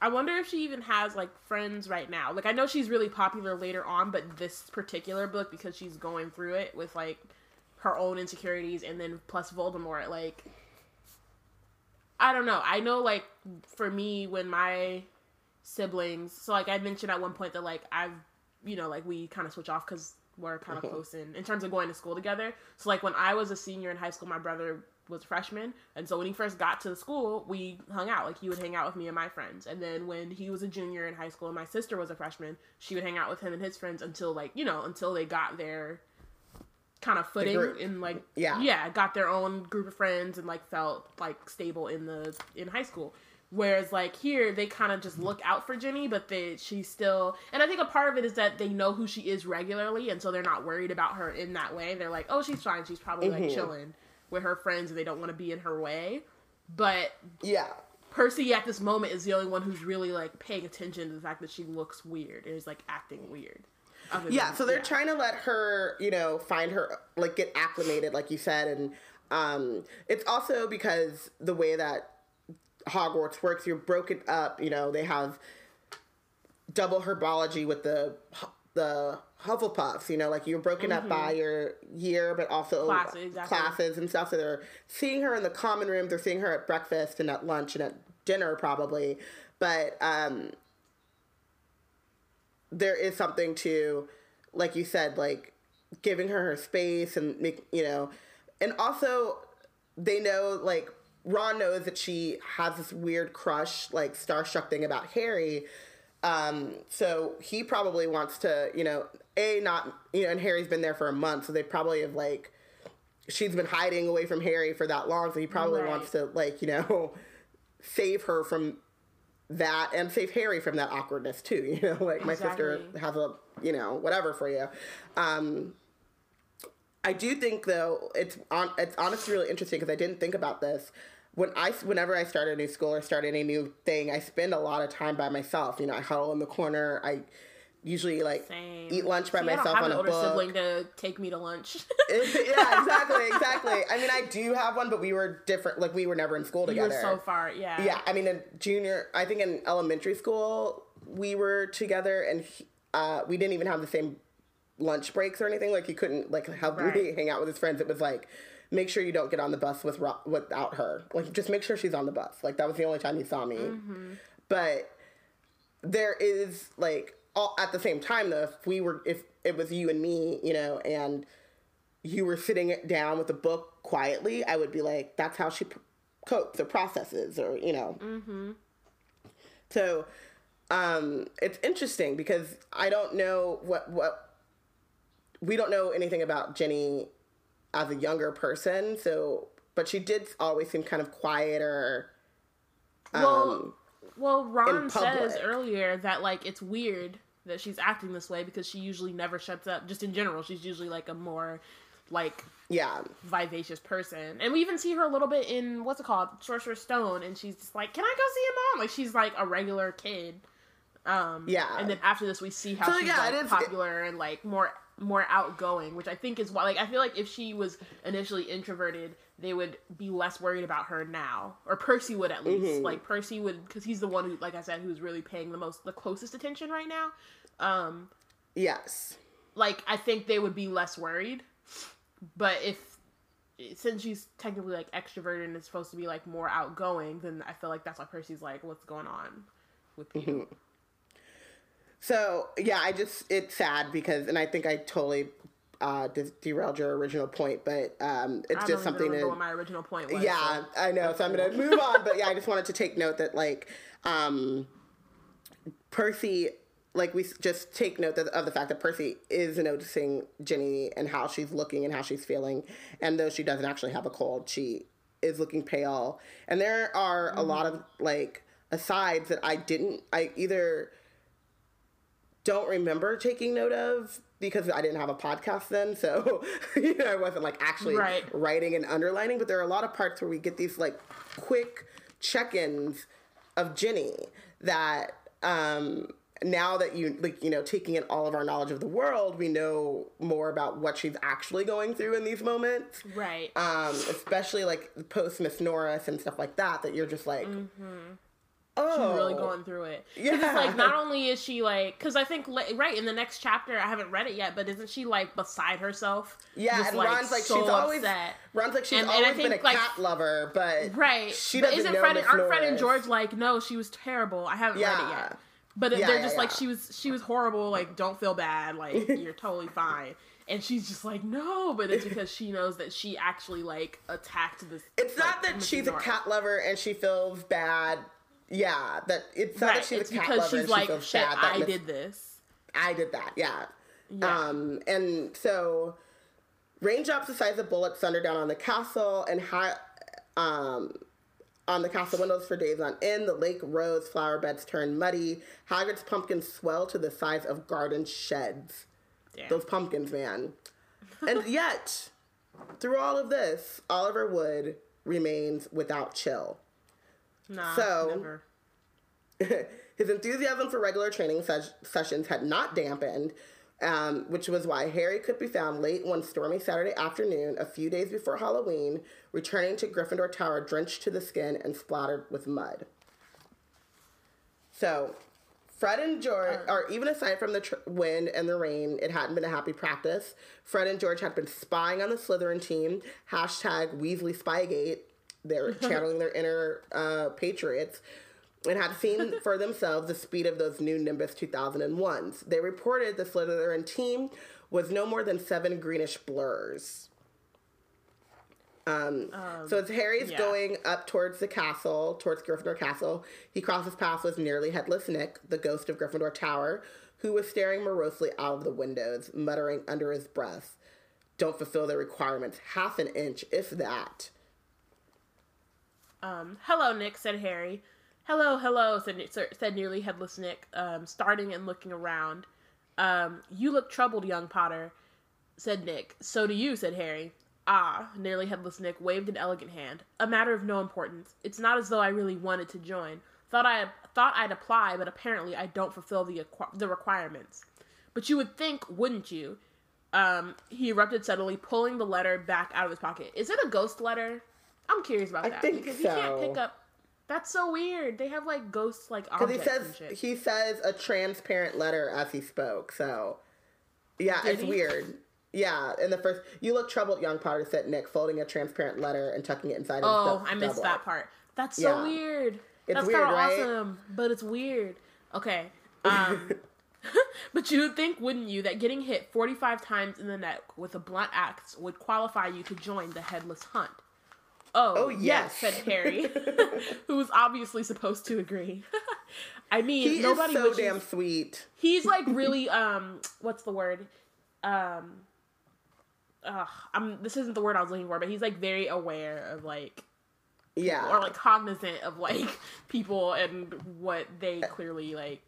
I wonder if she even has like friends right now. Like I know she's really popular later on, but this particular book because she's going through it with like her own insecurities and then plus Voldemort. Like I don't know. I know like for me when my siblings so like i mentioned at one point that like i've you know like we kind of switch off because we're kind of close in in terms of going to school together so like when i was a senior in high school my brother was a freshman and so when he first got to the school we hung out like he would hang out with me and my friends and then when he was a junior in high school and my sister was a freshman she would hang out with him and his friends until like you know until they got their kind of footing and like Yeah. yeah got their own group of friends and like felt like stable in the in high school. Whereas like here they kind of just look out for Ginny but they she's still and i think a part of it is that they know who she is regularly and so they're not worried about her in that way. They're like oh she's fine. She's probably like mm-hmm. chilling with her friends and they don't want to be in her way. But yeah, percy at this moment is the only one who's really like paying attention to the fact that she looks weird and is like acting weird yeah. than- So they're trying to let her, you know, find her like get acclimated, like you said, and um, it's also because the way that Hogwarts works, you're broken up. You know, they have double herbology with the the Hufflepuffs. You know, like you're broken up by your year, but also Classes, exactly. classes and stuff. So they're seeing her in the common rooms. They're seeing her at breakfast and at lunch and at dinner probably. But um, there is something to, like you said, like giving her her space and make you know, and also they know like Ron knows that she has this weird crush, like starstruck thing about Harry. Um, so he probably wants to, you know, a not, you know, and Harry's been there for a month, so they probably have like, she's been hiding away from Harry for that long, so he probably Right. wants to like, you know, save her from that and save Harry from that awkwardness too. You know, like my sister has a, you know, whatever for you. Um, I do think though it's on it's honestly really interesting because I didn't think about this. When I whenever I start a new school or start any new thing, I spend a lot of time by myself. You know, I huddle in the corner. I usually like Same. eat lunch by See, myself don't have on an a older book. sibling to take me to lunch. yeah, exactly, exactly. I mean, I do have one, but we were different. Like we were never in school you were together. so far, yeah. Yeah, I mean, in junior, I think in elementary school we were together, and he, uh, we didn't even have the same lunch breaks or anything. Like he couldn't like help me hang out with his friends. It was like, make sure you don't get on the bus with without her. Like just make sure she's on the bus. Like that was the only time he saw me. Mm-hmm. But there is like all, at the same time though, if we were if it was you and me, you know, and you were sitting down with a book quietly, I would be like, that's how she p- copes or processes, or you know. Mm-hmm. So, um, it's interesting because I don't know what what we don't know anything about Ginny as a younger person. So, but she did always seem kind of quieter. Um, well, Ron says earlier that like it's weird that she's acting this way because she usually never shuts up. Just in general, she's usually like a more like yeah, vivacious person, and we even see her a little bit in what's it called, Sorcerer's Stone, and she's just like, "Can I go see your mom?" Like she's like a regular kid. Um, Yeah. And then after this, we see how So, she's yeah, like it popular and like more more outgoing, which I think is why. Like I feel like if she was initially introverted, they would be less worried about her now, or Percy would at least. Mm-hmm. Like Percy would, because he's the one who, like I said, who's really paying the most, the closest attention right now. Um, yes, like I think they would be less worried. But if since she's technically like extroverted and is supposed to be like more outgoing, then I feel like that's why Percy's like, "What's going on with you?" Mm-hmm. So yeah, I just it's sad because, and I think I totally uh, de- derailed your original point, but um, it's just something to. my original point was. yeah, so- I know. So I'm gonna move on, but yeah, I just wanted to take note that like um, Percy, like we just take note that, of the fact that Percy is noticing Ginny and how she's looking and how she's feeling, and though she doesn't actually have a cold, she is looking pale, and there are a lot of like asides that I didn't, I either don't remember taking note of because I didn't have a podcast then, so you know I wasn't like actually Right. writing and underlining. But there are a lot of parts where we get these like quick check-ins of Ginny that um, now that you like you know taking in all of our knowledge of the world, we know more about what she's actually going through in these moments. Right. Um, especially like post Miss Norris and stuff like that. That you're just like, oh. She's really oh. going through it. Yeah. It's like not only is she like, because I think right in the next chapter, I haven't read it yet, but isn't she like beside herself? Yeah, Just, and Ron's like so she's always upset. Ron's like she's And- and I always been a like- cat lover, but Right. she doesn't isn't know Fred and, aren't Fred and George like, no, she was terrible. I haven't read it yet. But Yeah, they're yeah, just like yeah. she was she was horrible, like don't feel bad, like you're totally fine. And she's just like, no, but it's because she knows that she actually like attacked this. It's not that she's a cat lover and she feels bad. Yeah, that it's not Right. that she's It's a cat because lover she's and like, she feels shit, bad. That I did this. I did that. Yeah. Yeah. Um, and so raindrops the size of bullets thunder down on the castle and high, um, on the castle windows for days on end. The lake rose, flower beds turn muddy. Hagrid's pumpkins swell to the size of garden sheds. Damn. Those pumpkins, man. And yet, through all of this, Oliver Wood remains without chill. Nah, So-. His enthusiasm for regular training ses- sessions had not dampened, um, which was why Harry could be found late one stormy Saturday afternoon, a few days before Halloween, returning to Gryffindor Tower drenched to the skin and splattered with mud. So, Fred and George, or even aside from the tr- wind and the rain, it hadn't been a happy practice. Fred and George had been spying on the Slytherin team. Hashtag Weasley Spygate. They're channeling their inner uh, patriots and had seen for themselves the speed of those new Nimbus 2001s. They reported the Slytherin team was no more than seven greenish blurs. Um, so as Harry's yeah. going up towards the castle, towards Gryffindor Castle, he crosses paths with nearly headless Nick, the ghost of Gryffindor Tower, who was staring morosely out of the windows, muttering under his breath, "Don't fulfill the requirements, half an inch, if that." Um, hello, Nick, said Harry. Hello, hello, said, said nearly headless Nick, um, starting and looking around. Um, you look troubled, young Potter, said Nick. So do you, said Harry. Ah, nearly headless Nick waved an elegant hand. A matter of no importance. It's not as though I really wanted to join. Thought I thought I'd apply, but apparently I don't fulfill the the requirements. But you would think, wouldn't you? Um, he erupted suddenly, pulling the letter back out of his pocket. Is it a ghost letter? I'm curious about I that think because he can't so. pick up. That's so weird. They have like ghosts like Because he says he says a transparent letter as he spoke. So, yeah, Did it's he? weird. Yeah, in the first, you look troubled, young Potter said Nick, folding a transparent letter and tucking it inside his oh, belt I missed that part. That's so Yeah. weird. It's That's weird, kind of right? awesome, but it's weird. Okay. Um, but you would think, wouldn't you, that getting hit 45 times in the neck with a blunt axe would qualify you to join the headless hunt? Oh, Oh, yes, yes. said Harry, who was obviously supposed to agree. I mean, He nobody is so wishes- damn sweet. he's like really um what's the word um uh, I'm this isn't the word I was looking for, but he's like very aware of like Yeah. or like cognizant of like people and what they clearly like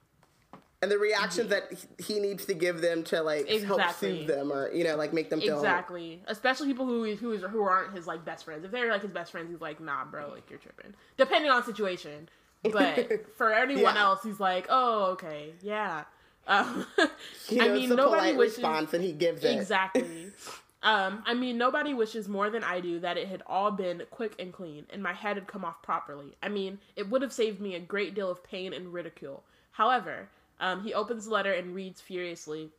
and the reactions that he- needs to give them to like help soothe them or you know like make them feel exactly especially people who who is who aren't his like best friends if they're like his best friends he's like nah bro like you're tripping depending on situation but for anyone Yeah. else he's like oh okay yeah um, he I mean the nobody polite wishes response and he gives it Exactly. um, I mean, nobody wishes more than I do that it had all been quick and clean, and my head had come off properly. I mean, it would have saved me a great deal of pain and ridicule. However, um, he opens the letter and reads furiously.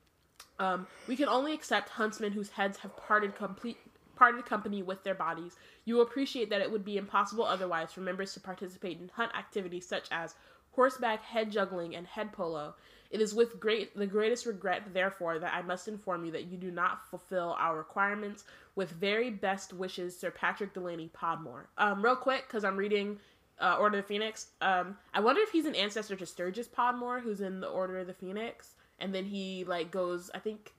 Um, we can only accept huntsmen whose heads have parted complete parted company with their bodies. You will appreciate that it would be impossible otherwise for members to participate in hunt activities such as horseback, head juggling, and head polo. It is with great the greatest regret, therefore, that I must inform you that you do not fulfill our requirements. With very best wishes, Sir Patrick Delaney Podmore. Um, real quick, because I'm reading uh, Order of the Phoenix. Um, I wonder if he's an ancestor to Sturgis Podmore, who's in the Order of the Phoenix, and then he like goes. I think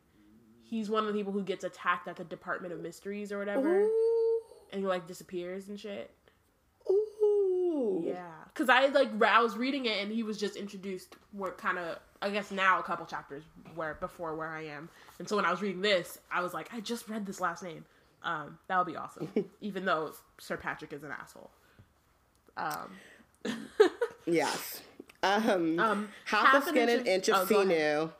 he's one of the people who gets attacked at the Department of Mysteries or whatever, Ooh. and he like disappears and shit. Ooh. Yeah, because I like I was reading it and he was just introduced. Where kind of I guess now a couple chapters where before where I am, and so when I was reading this, I was like, I just read this last name. Um, that would be awesome, even though Sir Patrick is an asshole. Um, Yes. Um, Um, half, half a an skin inch and of- inch of oh, sinew.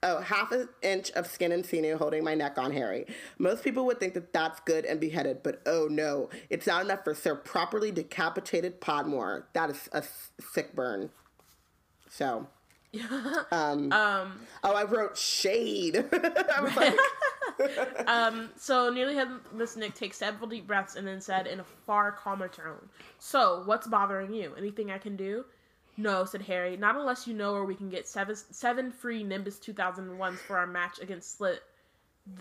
Oh, half an inch of skin and sinew holding my neck on Harry. Most people would think that that's good and beheaded, but oh no, it's not enough for Sir properly decapitated Podmore. That is a sick burn. So, um, um, oh, I wrote shade. I was like, um, so nearly headless Nick takes several deep breaths and then said in a far calmer tone, "So, what's bothering you? Anything I can do?" No, said Harry. Not unless you know where we can get seven seven free Nimbus 2001s for our match against Slit.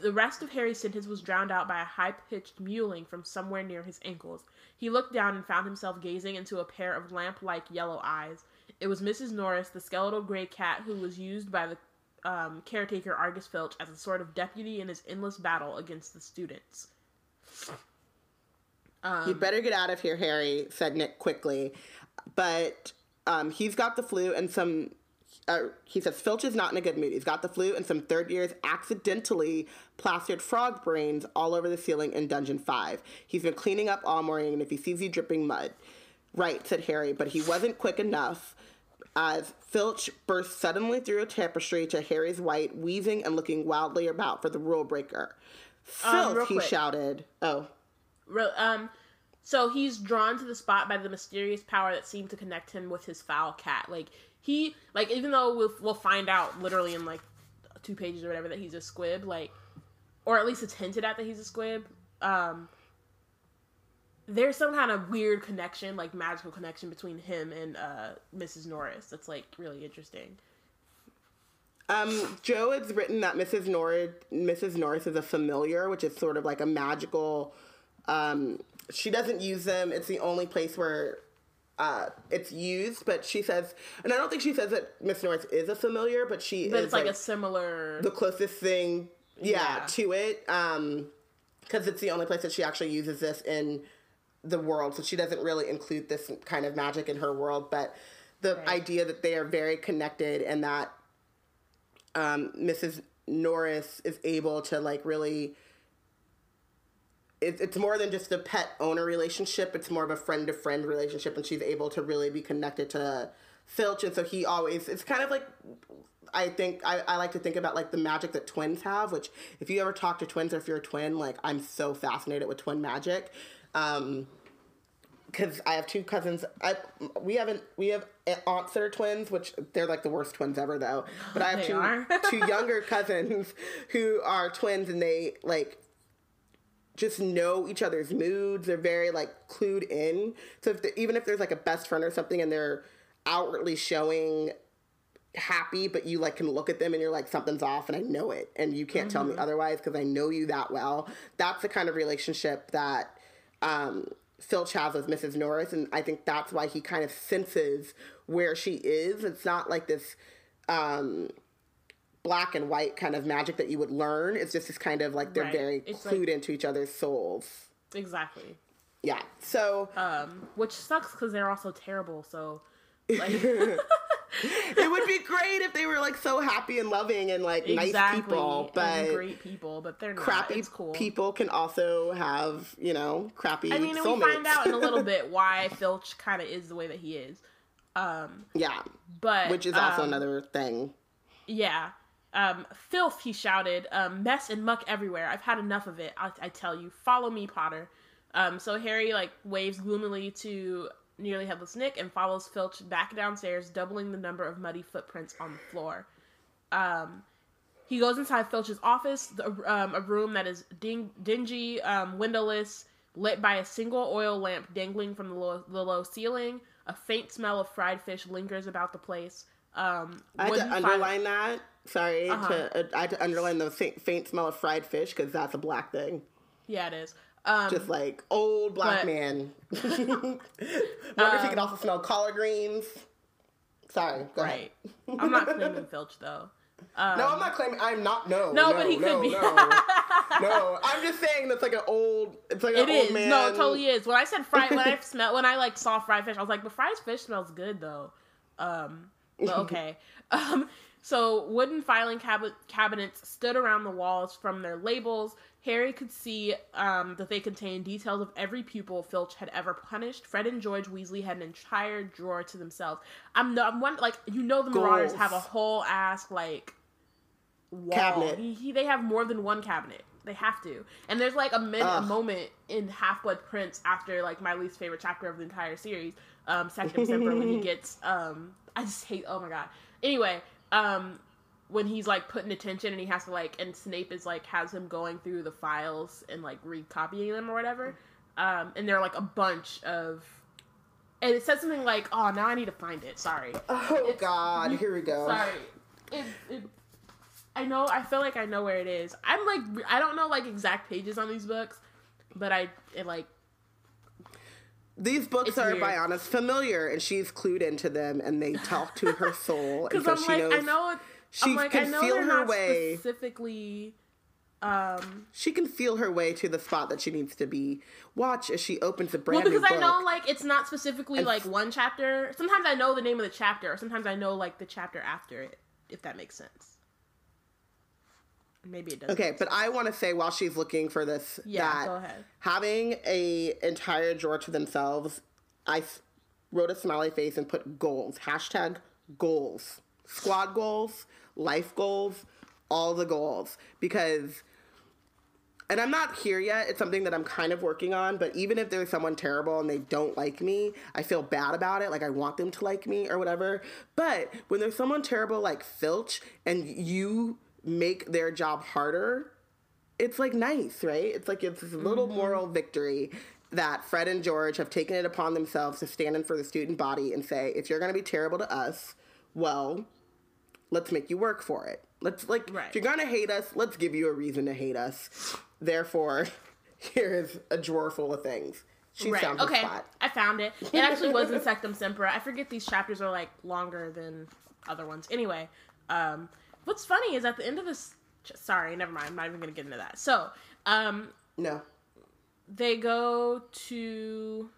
The rest of Harry's sentence was drowned out by a high pitched mewling from somewhere near his ankles. He looked down and found himself gazing into a pair of lamp like yellow eyes. It was Mrs. Norris, the skeletal gray cat who was used by the um, caretaker Argus Filch as a sort of deputy in his endless battle against the students. You better get out of here, Harry, said Nick quickly. But um, he's got the flu and some. Uh, he says Filch is not in a good mood. He's got the flu and some third years accidentally plastered frog brains all over the ceiling in Dungeon 5. He's been cleaning up all morning, and if he sees you dripping mud. Right, said Harry, but he wasn't quick enough. As Filch burst suddenly through a tapestry to Harry's right, wheezing and looking wildly about for the rule breaker. Filch, real he shouted. Oh, Re- um, so he's drawn to the spot by the mysterious power that seemed to connect him with his foul cat. Like he, like even though we'll we'll find out literally in like two pages or whatever that he's a squib, like, or at least it's hinted at that he's a squib. Um, there's some kind of weird connection, like magical connection between him and uh, Mrs. Norris. That's like really interesting. Um, Jo has written that Mrs. Norris, Mrs. Norris is a familiar, which is sort of like a magical. Um, she doesn't use them. It's the only place where uh, it's used. But she says, and I don't think she says that Miss Norris is a familiar, but she But is it's like, a similar. the closest thing, yeah, Yeah. to it. Um, because it's the only place that she actually uses this in the world. So she doesn't really include this kind of magic in her world, but the Right. idea that they are very connected and that um, Mrs. Norris is able to like really. It, it's more than just a pet owner relationship. It's more of a friend to friend relationship, and she's able to really be connected to Filch, and so he always. It's kind of like I think I, I like to think about like the magic that twins have. Which, if you ever talk to twins or if you're a twin, like I'm so fascinated with twin magic. Um, because I have two cousins. I we haven't we have aunts that are twins, which they're like the worst twins ever though. But I have two two younger cousins who are twins, and they like just know each other's moods. They're very like clued in. So if even if there's like a best friend or something, and they're outwardly showing happy, but you like can look at them and you're like something's off, and I know it, and you can't tell me otherwise because I know you that well. That's the kind of relationship that um, Filch has with Mrs. Norris, and I think that's why he kind of senses where she is. It's not like this um, black and white kind of magic that you would learn. It's just this kind of like they're Right. very It's clued like- into each other's souls. exactly. Yeah. So Um, which sucks because they're also terrible. So, like, it would be great if they were like so happy and loving and like nice exactly, people, and but great people, but they're not. crappy cool. people can also have you know crappy. I mean, and soulmates. we find out in a little bit why Filch kind of is the way that he is. Um, yeah, but which is also um, another thing. Yeah. Um, filth, he shouted. Um, mess and muck everywhere. I've had enough of it. I, I tell you. Follow me, Potter. Um, so Harry like waves gloomily to nearly headless Nick and follows Filch back downstairs, doubling the number of muddy footprints on the floor. Um, he goes inside Filch's office, the, um, a room that is ding- dingy, um, windowless, lit by a single oil lamp dangling from the low, the low ceiling. A faint smell of fried fish lingers about the place. Um, I had to underline that. Sorry, Uh-huh. to, uh, I had to underline the faint, faint smell of fried fish because that's a black thing. Yeah, it is. Um, Just like old black but- man. Wonder if he could also smell collard greens. Sorry, go ahead. right. I'm not claiming Filch though. Um, no, I'm not claiming. I'm not. No. No, No, but he could be. No, no, I'm just saying that's like an old. It's like It an is. old man. No, it totally is. When I said fried, when I smell, when I like saw fried fish, I was like, but fried fish smells good though. Um, but okay. um, so wooden filing cabinet cabinets stood around the walls from their labels. Harry could see um, that they contained details of every pupil Filch had ever punished. Fred and George Weasley had an entire drawer to themselves. I'm no, I'm one like you know the Marauders have a whole ass like wall. Cabinet. He, he, they have more than one cabinet. They have to. And there's like a minute, a moment in Half Blood Prince after like my least favorite chapter of the entire series, um, Sectumsempra, when he gets um, I just hate. Oh my god. Anyway, um, when he's like putting attention and he has to like, and Snape is like has him going through the files and like recopying them or whatever. Um, and there are like a bunch of. And it says something like, "Oh, now I need to find it." Sorry. Oh It's- God, here we go. Sorry. It, it, I know. I feel like I know where it is. I'm like, I don't know like exact pages on these books, but I it like These books are weird. by Anna's familiar, and she's clued into them, and they talk to her soul, and because so I'm she like knows I know. She like can feel her way. specifically. Um, she can feel her way to the spot that she needs to be. Watch as she opens a brand. well, because I know like it's not specifically like one chapter. Sometimes I know the name of the chapter, or sometimes I know like the chapter after it. If that makes sense. Maybe it doesn't. Okay, but I want to say while she's looking for this, Yeah, that go ahead. having a entire drawer to themselves, i wrote a smiley face and put goals. Hashtag goals. Squad goals, life goals, all the goals. Because, and I'm not here yet. It's something that I'm kind of working on. But even if there's someone terrible and they don't like me, I feel bad about it. Like I want them to like me or whatever. But when there's someone terrible like Filch and you make their job harder, it's like nice, right? It's like it's this little mm-hmm. moral victory that Fred and George have taken it upon themselves to stand in for the student body and say, if you're going to be terrible to us, well, let's make you work for it. Let's like Right. if you're to hate us, let's give you a reason to hate us. Therefore, here's a drawer full of things. She Right. found Okay. spot. I found it. It actually was in Sectumsempra. I forget these chapters are like longer than other ones. Anyway, um, what's funny is at the end of this. Sorry, never mind. I'm not even gonna get into that. So, um, No. they go to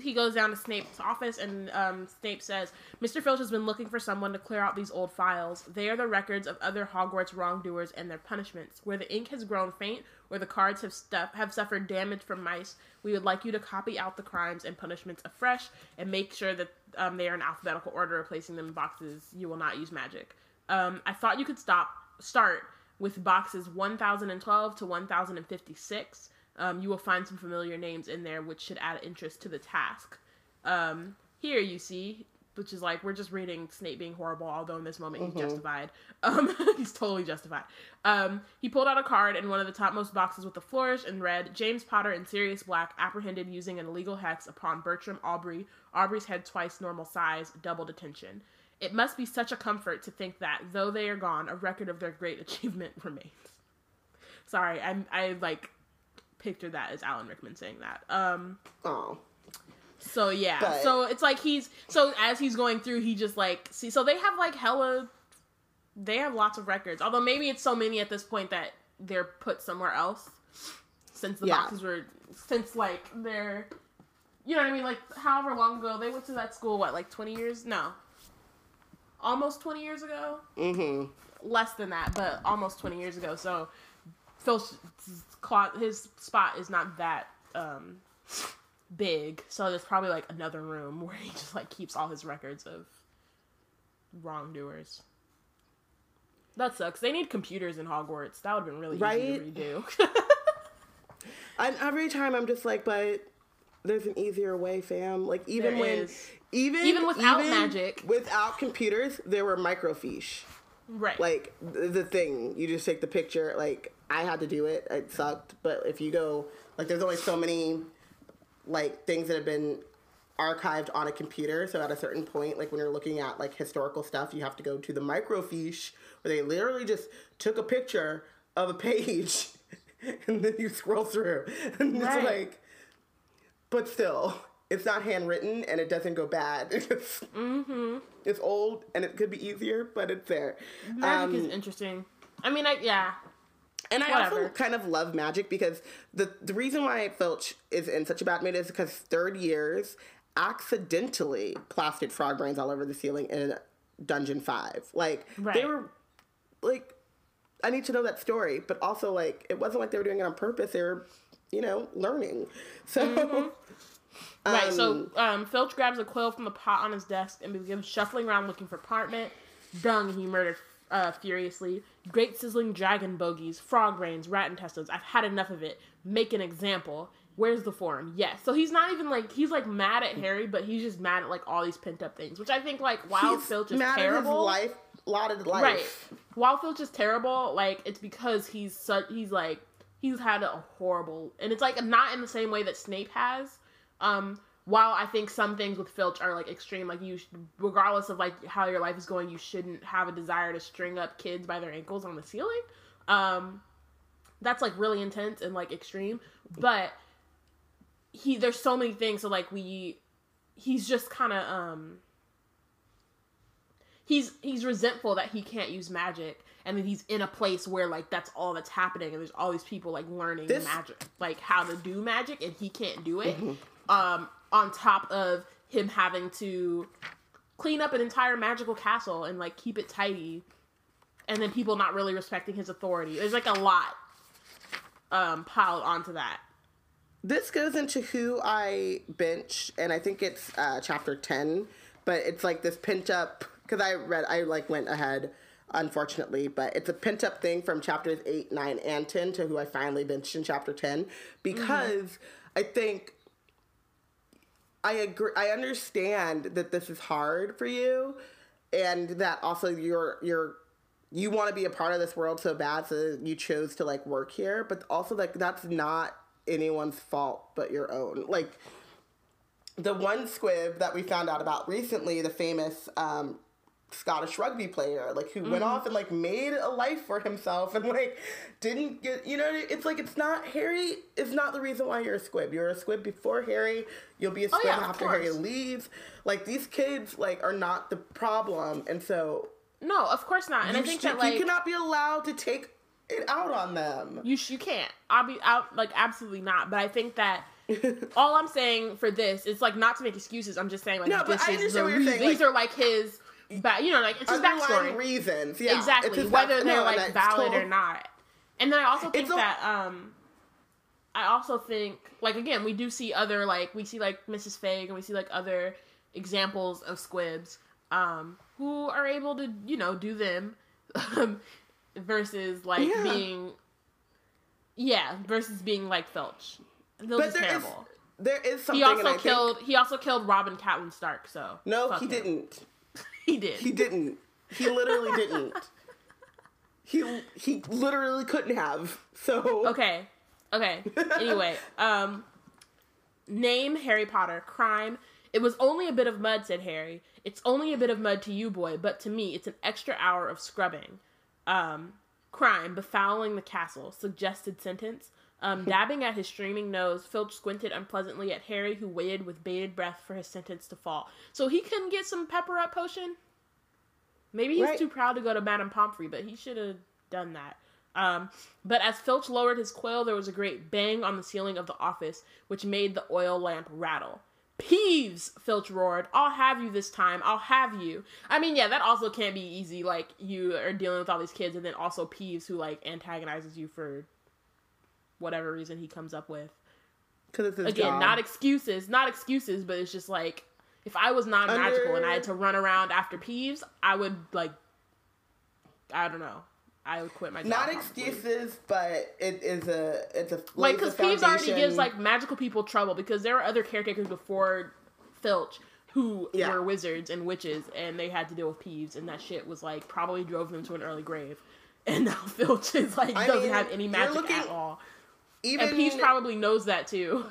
he goes down to Snape's office and um, Snape says, Mr. Filch has been looking for someone to clear out these old files. They are the records of other Hogwarts wrongdoers and their punishments. Where the ink has grown faint, where the cards have stuff have suffered damage from mice, we would like you to copy out the crimes and punishments afresh and make sure that um, they are in alphabetical order, placing them in boxes you will not use magic. Um, I thought you could stop start with boxes 1012 to 1056 um, you will find some familiar names in there which should add interest to the task. Um, here you see which is like we're just reading snape being horrible although in this moment he's justified. Um, he's totally justified. Um, he pulled out a card in one of the topmost boxes with a flourish and read james potter and sirius black apprehended using an illegal hex upon bertram aubrey. Aubrey's head twice normal size double detention. It must be such a comfort to think that, though they are gone, a record of their great achievement remains. Sorry, I'm I like pictured that as Alan Rickman saying that. Um Oh. so yeah. But- so it's like he's so as he's going through he just like see so they have like hella they have lots of records. Although maybe it's so many at this point that they're put somewhere else since the Yeah. boxes were since like they're you know what I mean like however long ago they went to that school what like 20 years no almost 20 years ago Mm-hmm. less than that but almost 20 years ago so His spot is not that um big so there's probably like another room where he just like keeps all his records of wrongdoers that sucks they need computers in hogwarts that would have been really Right? easy to redo And every time I'm just like, but there's an easier way, fam. Like even There when, is. even Even without magic. without computers, there were microfiche. Right Like th- the thing, you just take the picture. Like I had to do it. It sucked, but if you go, like, there's only so many, like things that have been archived on a computer. So at a certain point, like when you're looking at like historical stuff, you have to go to the microfiche where they literally just took a picture of a page and then you scroll through. And Right. it's like, but still, it's not handwritten and it doesn't go bad. It's, Mm-hmm. it's old and it could be easier, but it's there. Magic is Um, interesting. I mean, I yeah. And I also kind of love magic because the the reason why Filch is in such a bad mood is because third years accidentally plastered frog brains all over the ceiling in Dungeon Five. Like they were like I need to know that story, but also like it wasn't like they were doing it on purpose. They were, you know, learning. So Mm-hmm. Right, so um, um, Filch grabs a quill from the pot on his desk and begins shuffling around looking for parchment. Dung he murdered uh, furiously. Great sizzling dragon bogies, frog brains, rat intestines. I've had enough of it. Make an example. Where's the form? Yes. So he's not even like he's like mad at Harry, but he's just mad at like all these pent up things, which I think like while he's Filch is mad at terrible, his life, A lot of life. right? While Filch is terrible, like it's because he's such he's like he's had a horrible, and it's like not in the same way that Snape has. Um, while I think some things with Filch are like extreme, like you, sh- regardless of like how your life is going, you shouldn't have a desire to string up kids by their ankles on the ceiling. Um, that's like really intense and like extreme, but he there's so many things. So like we, he's just kind of um he's he's resentful that he can't use magic and then he's in a place where like that's all that's happening and there's all these people like learning This- magic like how to do magic and he can't do it um on top of him having to clean up an entire magical castle and like keep it tidy and then people not really respecting his authority there's like a lot um piled onto that This goes into who I bench, and I think it's uh, chapter ten. But it's like this pent up because I read, I like went ahead, unfortunately. But it's a pent up thing from chapters eight, nine, and ten to who I finally benched in chapter ten because I think I agree. I understand that this is hard for you, and that also you're you're you want to be a part of this world so bad, so you chose to like work here. But also like that's not anyone's fault but your own. Like the one squib that we found out about recently, the famous um, Scottish rugby player, like who went mm-hmm. off and like made a life for himself and like didn't get, you know, it's like it's not Harry is not the reason why you're a squib. You're a squib before Harry. You'll be a oh, squib yeah, after Harry leaves. Like these kids like are not the problem, and so no of course not and i think should- that like you cannot be allowed to take it out on them. You sh- you can't. I'll be out like absolutely not. But I think that all I'm saying for this is like not to make excuses. I'm just saying like No, but I understand what you're saying, these are like his, ba- you know, like it's Underlying backstory. reasons, yeah, exactly, whether they're no, like valid total- or not. And then I also think a- that um, I also think like again we do see other like we see like Mrs. Figg and we see like other examples of squibs um who are able to you know do them um, versus like Yeah. being yeah versus being like Filch. Filch But is there is terrible. there is something. He also think- killed. He also killed Robin Catelyn Stark. So No, he didn't. He did. He didn't. He literally didn't. He he literally couldn't have. So Okay. Okay. Anyway, um name Harry Potter crime. It was only a bit of mud, said Harry. It's only a bit of mud to you, boy, but to me it's an extra hour of scrubbing. Um crime befouling the castle. Suggested sentence. Um, dabbing at his streaming nose, Filch squinted unpleasantly at Harry, who waited with bated breath for his sentence to fall. So he couldn't get some Pepperup potion? Maybe he's Right. too proud to go to Madame Pomfrey, but he should have done that. Um, but as Filch lowered his quill, there was a great bang on the ceiling of the office, which made the oil lamp rattle. Peeves! Filch roared. I'll have you this time. I'll have you. I mean, yeah, that also can't be easy. Like, you are dealing with all these kids, and then also Peeves, who, like, antagonizes you for whatever reason he comes up with. because it's his Again, job. not excuses, not excuses, but it's just like, if I was non magical and I had to run around after Peeves, I would, like, I don't know. I would quit my job. not probably. excuses, but it is a it's a like because Peeves already gives like magical people trouble because there were other caretakers before Filch who Yeah. were wizards and witches and they had to deal with Peeves and that shit was like probably drove them to an early grave. And now Filch is like I doesn't mean, have any magic looking- at all. Even And Peeves probably knows that too.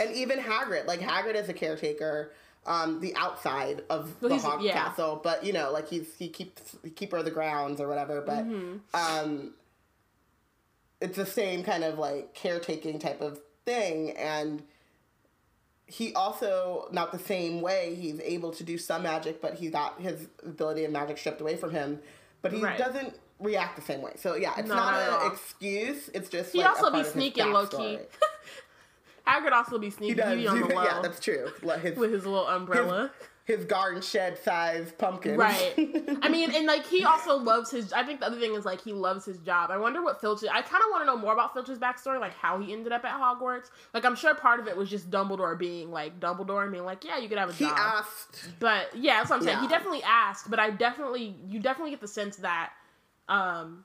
and even Hagrid, like Hagrid is a caretaker, um, the outside of Well, the Hog yeah. Castle, but you know, like he's he keeps the keeper of the grounds or whatever. But Mm-hmm. um, it's the same kind of like caretaking type of thing, and he also not the same way. He's able to do some magic, but he got his ability of magic stripped away from him. But he Right. doesn't react the same way. So yeah, it's not, not an excuse. It's just He like, also be sneaking low key. Hagrid also be He sneaky. does. He be on the low yeah, that's true. Like His, with his little umbrella. his garden shed size pumpkin. Right. I mean, and like he also loves his. I think the other thing is like he loves his job. I wonder what Filch. I kind of want to know more about Filch's backstory, like how he ended up at Hogwarts. Like I'm sure part of it was just Dumbledore being like Dumbledore and being like, yeah, you could have a he job. He asked. But yeah, that's what I'm saying. He definitely asked, but I definitely you definitely get the sense that um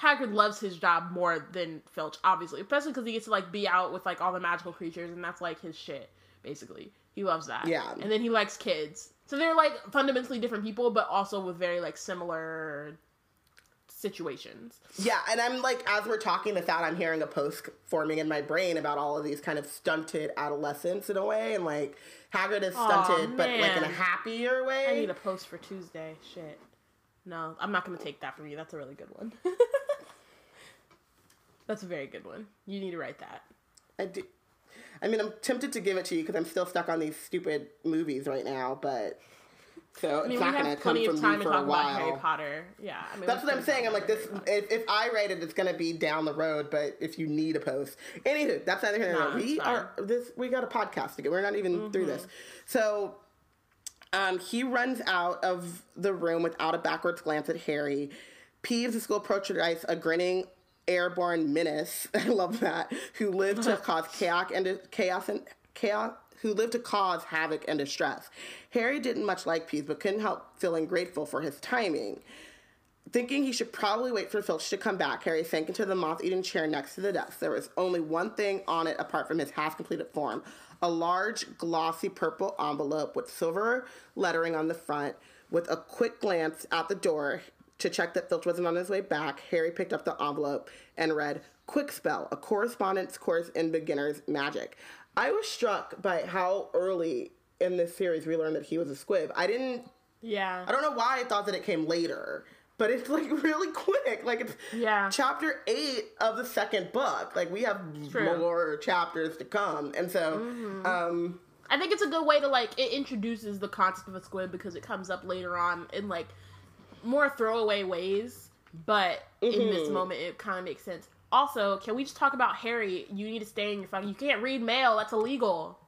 Hagrid loves his job more than Filch, obviously, especially because he gets to like be out with like all the magical creatures, and that's like his shit. Basically, he loves that. Yeah. and then he likes kids. So they're like fundamentally different people, but also with very like similar situations. Yeah, and I'm like, as we're talking this out, I'm hearing a post forming in my brain about all of these kind of stunted adolescents in a way, and like Hagrid is Aw, stunted, but like in a happier way. I need a post for Tuesday. Shit. No, I'm not gonna take that from you. That's a really good one. That's a very good one. You need to write that. I do. I mean, I'm tempted to give it to you because I'm still stuck on these stupid movies right now, but so I mean, it's we not going to have come plenty from of time me to for a talk about Harry. Potter. Yeah, I mean, That's what I'm saying. I'm like this. If, if I write it, it's gonna be down the road. But if you need a post, anywho, that's neither here nor Nah. We. Mm-hmm. are this. We got a podcast to get. We're not even through this. So, um, he runs out of the room without a backwards glance at Harry. Peeves, the school poltergeist, a grinning airborne menace. I love that. Who lived to cause chaos and chaos and chaos. Who lived to cause havoc and distress. Harry didn't much like Peeves, but couldn't help feeling grateful for his timing. Thinking he should probably wait for Filch to come back, Harry sank into the moth eaten chair next to the desk. There was only one thing on it apart from his half completed form a large, glossy purple envelope with silver lettering on the front. With a quick glance at the door to check that Filch wasn't on his way back, Harry picked up the envelope and read Quick Spell, a correspondence course in beginner's magic. I was struck by how early in this series we learned that he was a squib. I didn't yeah, I don't know why I thought that it came later, but it's like really quick. Like it's Yeah. chapter eight of the second book. Like we have True. more chapters to come, and so um, I think it's a good way to like it introduces the concept of a squib because it comes up later on in like more throwaway ways, but in this Mhm. moment it kind of makes sense. Also, can we just talk about Harry? You need to stay in your fucking. You can't read mail. That's illegal.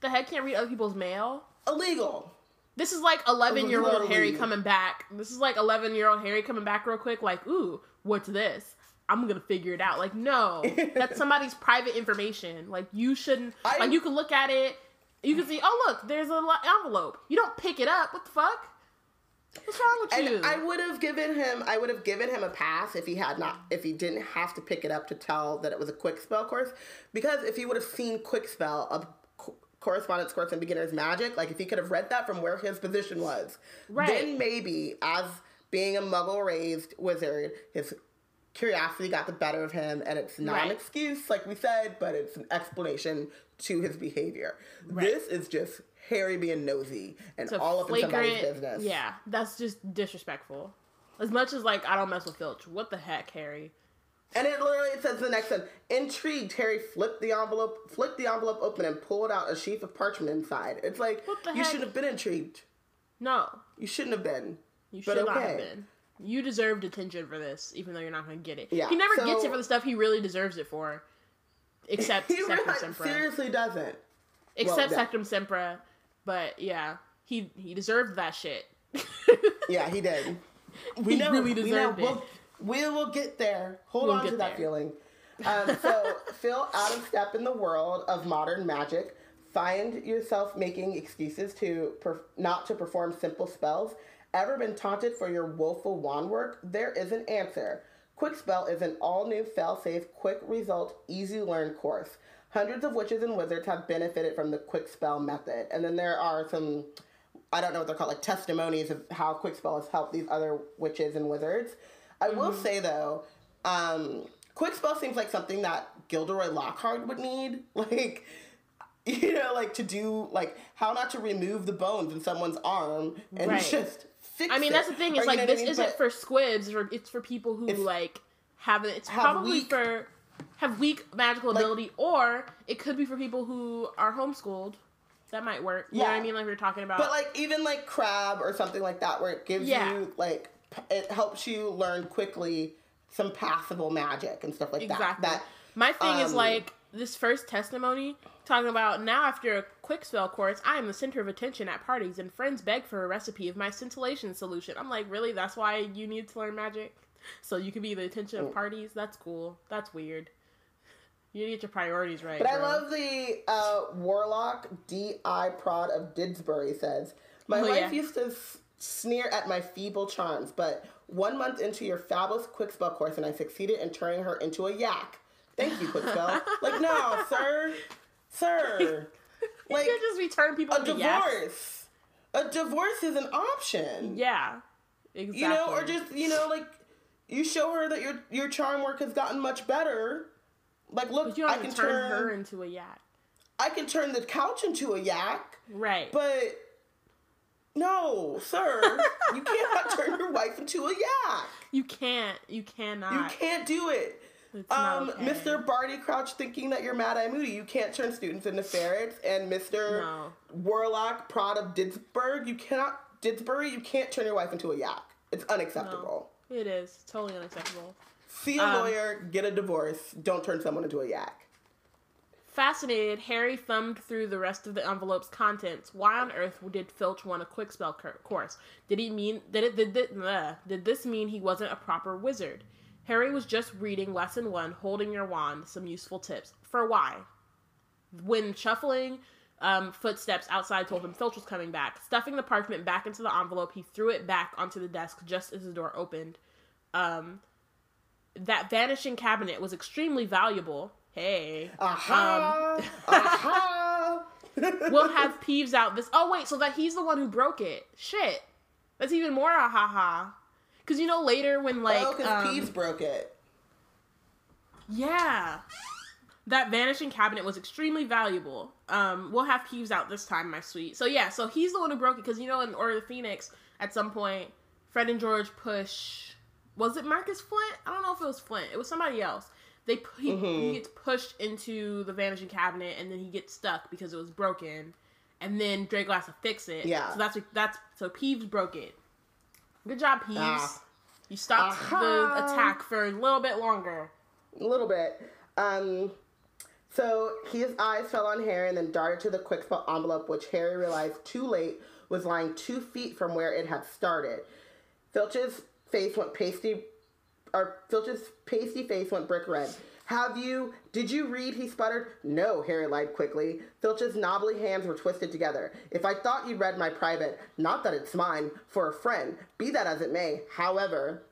The heck can't read other people's mail. illegal. This is like 11 year old Harry coming back. This is like 11 year old Harry coming back real quick, like, ooh, what's this? I'm gonna figure it out. Like, no, that's somebody's private information. Like, you shouldn't. I- like, you can look at it. You can see, oh, look, there's a lo- envelope. You don't pick it up. What the fuck? What's wrong with you? And I would have given him, I would have given him a pass if he had not, if he didn't have to pick it up to tell that it was a quick spell course. Because if he would have seen quick spell, correspondence course in beginner's magic, like if he could have read that from where his position was, Right. then maybe as being a muggle raised wizard, his curiosity got the better of him, and it's not an excuse, like we said, but it's an explanation to his behavior. Right. This is just Harry being nosy and all up in somebody's business. Yeah, that's just disrespectful. As much as like I don't mess with Filch. What the heck, Harry? And it literally it says the next one. Intrigued, Harry flipped the envelope, flipped the envelope open, and pulled out a sheaf of parchment inside. It's like you should have been intrigued. No, You shouldn't have been. You should not have been. You deserved attention for this, even though you're not going to get it. Yeah, he never so- gets it for the stuff he really deserves it for. Except He Sectum really, Sempra. seriously doesn't. Except yeah. Sectumsempra. But yeah, he he deserved that shit. Yeah, he did. We He know. really we know. deserved it. We'll, we will get there. Hold We'll on to that there. feeling. Um, so, feel out of step in the world of modern magic. Find yourself making excuses to per- not to perform simple spells. Ever been taunted for your woeful wand work? There is an answer. Quick Spell is an all new, fail safe, quick result, easy learn course. Hundreds of witches and wizards have benefited from the Quick Spell method. And then there are some I don't know what they're called, like testimonies of how Quick Spell has helped these other witches and wizards. I will say though, um, Quickspell seems like something that Gilderoy Lockhart would need, like you know, like to do like how not to remove the bones in someone's arm and Right. just fix I mean, it. that's the thing. Or, you like know what I this mean? isn't But- for squibs. Or it's for people who like have it. It's have probably weak- for have weak magical ability, or it could be for people who are homeschooled. That might work. You know what I mean? Like we were talking about. But like even like Crabbe or something like that, where it gives Yeah. you like it helps you learn quickly some passable magic and stuff like Exactly. that. That My thing is um, like this first testimony talking about now after a quick spell course, I am the center of attention at parties and friends beg for a recipe of my scintillation solution. I'm like, really? That's why you need to learn magic? So you can be the attention Mm. of parties? That's cool. That's weird. You need to get your priorities right. But I love the uh, Warlock D.I. Prod of Didsbury says, My Oh, wife yeah. used to sneer at my feeble charms, but one month into your fabulous quick spell course, and I succeeded in turning her into a yak. Thank you, quick spell. like, no, sir. Sir. You Like, can't just return people a into yaks. divorce. A divorce is an option. Yeah. Exactly. You know, or just, you know, like, you show her that your your charm work has gotten much better. Like, look, you I can turn turn her into a yak. I can turn the couch into a yak, Right. but no, sir, you cannot turn your wife into a yak. you can't. You cannot. You can't do it. Um, okay. Mr. Barty Crouch thinking that you're Mad Eye Moody, you can't turn students into ferrets, and Mr. No. Warlock Prod of Didsburg, you cannot Didsbury, you can't turn your wife into a yak. It's unacceptable. It is totally unacceptable. See a Um, lawyer, get a divorce. Don't turn someone into a yak. Fascinated, Harry thumbed through the rest of the envelope's contents. Why on earth did Filch want a quick spell course? Did he mean did it did, did, bleh. did this mean he wasn't a proper wizard? Harry was just reading lesson one, holding your wand. Some useful tips for why. When shuffling um, footsteps outside told him Filch was coming back. Stuffing the parchment back into the envelope, he threw it back onto the desk just as the door opened. Um, that vanishing cabinet was extremely valuable. Hey. Aha! Um, Aha! we'll have Peeves out this. Oh wait, so that he's the one who broke it. Shit, that's even more a ha ha. Because you know later when like oh, because um, Peeves broke it. yeah, that vanishing cabinet was extremely valuable. Um, we'll have Peeves out this time, my sweet. So yeah, so he's the one who broke it because you know in Order of the Phoenix at some point Fred and George push. Was it Marcus Flint? I don't know if it was Flint. It was somebody else. They he, Mm-hmm. he gets pushed into the vanishing cabinet and then he gets stuck because it was broken. And then Draco has to fix it. Yeah. So that's what- that's so Peeves broke it. Good job, Peeves. Ah. You stopped Aha. the attack for a little bit longer. A little bit. Um, so his eyes fell on Harry and then darted to the quick spell envelope, which Harry realized too late was lying two feet from where it had started. Filch's face went pasty, or Filch's pasty face went brick red. Have you? Did you read? He sputtered. No, Harry lied quickly. Filch's knobbly hands were twisted together. If I thought you'd read my private, not that it's mine, for a friend, be that as it may. However,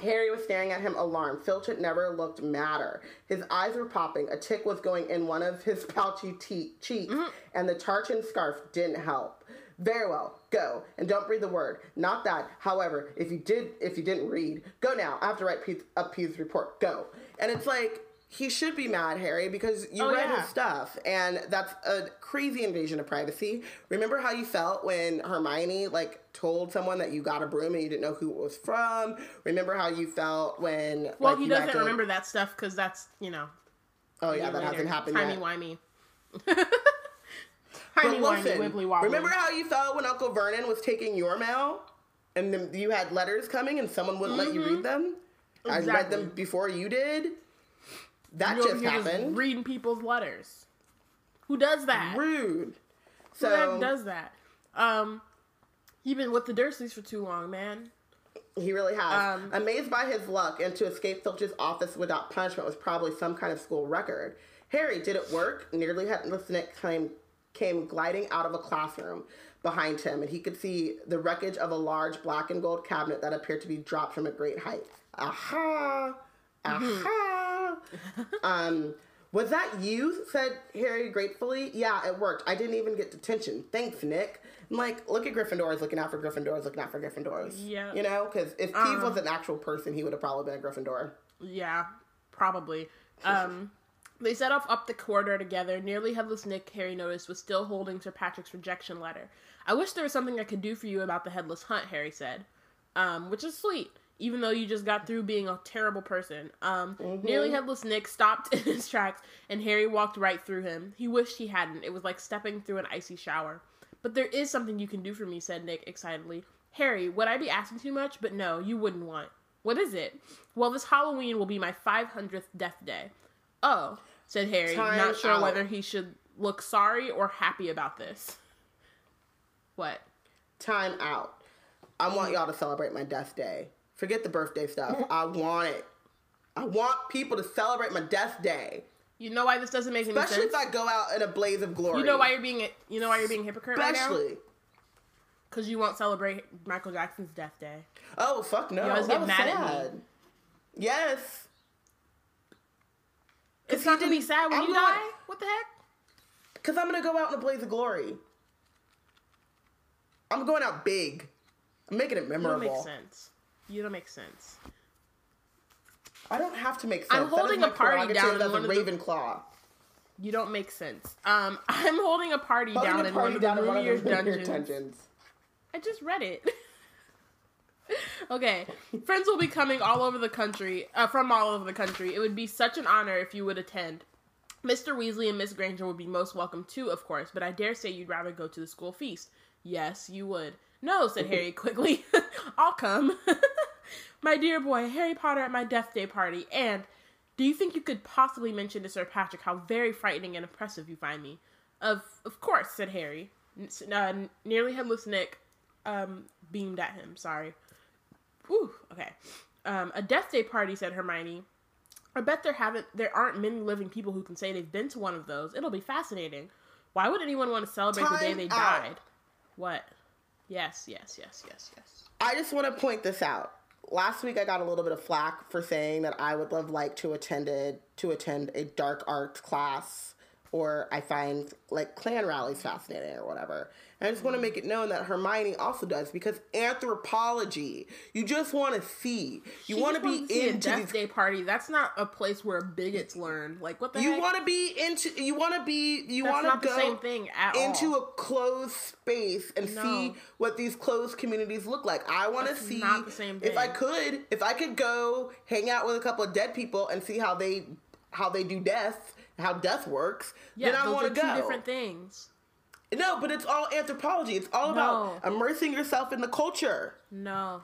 Harry was staring at him alarmed. Filch had never looked madder. His eyes were popping. A tick was going in one of his pouchy te- cheeks, mm-hmm. and the tartan scarf didn't help. Very well, go and don't breathe the word. Not that, however, if you did, if you didn't read, go now. I have to write Pe- up report. Go. And it's like he should be mad, Harry, because you Oh, read yeah. his stuff, and that's a crazy invasion of privacy. Remember how you felt when Hermione like told someone that you got a broom and you didn't know who it was from? Remember how you felt when Well, like, he doesn't acted- remember that stuff because that's you know. Oh yeah, that later. hasn't happened Timey yet. wimey. But listen, wibbly wobbly. remember how you felt when Uncle Vernon was taking your mail, and then you had letters coming and someone wouldn't let you read them? I read Mm-hmm. Them before you did. That You're just here just happened. reading people's letters. Who does that? Rude. Who the does that? Um, you've been with the Dursleys for too long, man. He really has. Um, Amazed by his luck, and to escape Filch's office without punishment was probably some kind of school record. Harry, did it work? Nearly headless Nick came, came gliding out of a classroom behind him, and he could see the wreckage of a large black and gold cabinet that appeared to be dropped from a great height. Aha! Aha! um, was that you? said Harry gratefully. Yeah, it worked. I didn't even get detention. Thanks, Nick. I'm like, look at Gryffindors looking out for Gryffindors, looking out for Gryffindors. Yeah. You know, because if Peeves was an actual person, he would have probably been a Gryffindor. Yeah, probably. Um, they set off up the corridor together. Nearly headless Nick, Harry noticed, was still holding Sir Patrick's rejection letter. I wish there was something I could do for you about the headless hunt, Harry said. Um, which is sweet. even though you just got through being a terrible person. Um, Nearly headless Nick stopped in his tracks, and Harry walked right through him. He wished he hadn't. It was like stepping through an icy shower. But there is something you can do for me, said Nick excitedly. Harry, would I be asking too much? But no, you wouldn't want. What is it? Well, this Halloween will be my 500th death day. Oh, said Harry, Time not sure out. whether he should look sorry or happy about this. What? Time out. I want y'all to celebrate my death day. Forget the birthday stuff. I want it. I want people to celebrate my death day. You know why this doesn't make any Especially sense? if I go out in a blaze of glory. you know why you're being a- you know why you're being a hypocrite right now? Especially. Because you won't celebrate Michael Jackson's death day. Oh fuck no! You always that get mad at me. Yes. It's not gonna be sad when I'm you not- die. What the heck? Because I'm gonna go out in a blaze of glory. I'm going out big. I'm making it You don't memorable. make sense. You don't make sense. I don't have to make sense. I'm holding a party down in as a one of the- Ravenclaw. You don't make sense. Um, I'm holding a party Holding down a in party one of the down in one of roomier dungeons. dungeons. I just read it. okay, friends will be coming all over the country, uh, from all over the country. It would be such an honor if you would attend. Mr. Weasley and Miss Granger would be most welcome too, of course, but I dare say you'd rather go to the school feast. Yes, you would. No, said Harry quickly. I'll come. my dear boy, Harry Potter at my death day party. And do you think you could possibly mention to Sir Patrick how very frightening and oppressive you find me? Of of course, said Harry. N- uh, nearly headless Nick um, beamed at him. Sorry. Whew, okay. Um, a death day party, said Hermione. I bet there haven't there aren't many living people who can say they've been to one of those. It'll be fascinating. Why would anyone want to celebrate the day they out. died? What? Yes, yes, yes, yes, yes. I just want to point this out. Last week I got a little bit of flack for saying that I would love like to attended to attend a dark arts class or I find like clan rallies fascinating or whatever. I just want to make it known that Hermione also does because anthropology, you just want to see. You want to be see a into death these day party. That's not a place where bigots learn. Like what the you want to be into you want to be you want to the go same thing at into all. a closed space and No. see what these closed communities look like. I want to see not the same thing. if I could if I could go hang out with a couple of dead people and see how they how they do death, how death works. yeah, then I want to two go. different things. No, but it's all anthropology. It's all about No. immersing yourself in the culture. No,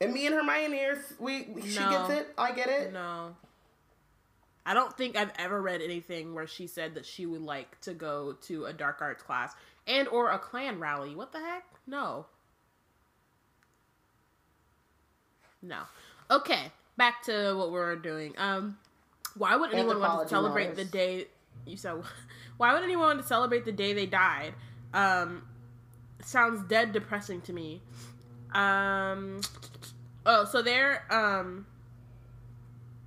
And me and Hermione are we she No. gets it. I get it. no. I don't think I've ever read anything where she said that she would like to go to a dark arts class and or a clan rally. What the heck? No. No. Okay, back to what we're doing. Um, why would anyone want to celebrate the day? You said, why would anyone want to celebrate the day they died? Um, sounds dead depressing to me. Um, oh, so they're um,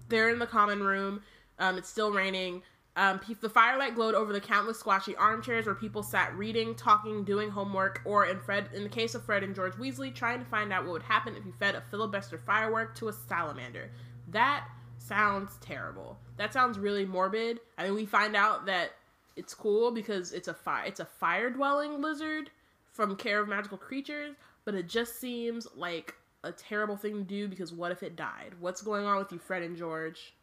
they're in the common room. Um, it's still raining. Um, the firelight glowed over the countless squashy armchairs where people sat reading, talking, doing homework, or in Fred, in the case of Fred and George Weasley, trying to find out what would happen if you fed a filibuster firework to a salamander. That sounds terrible. That sounds really morbid. I mean, we find out that it's cool because it's a fire, it's a fire dwelling lizard from Care of Magical Creatures, but it just seems like a terrible thing to do because what if it died? What's going on with you, Fred and George?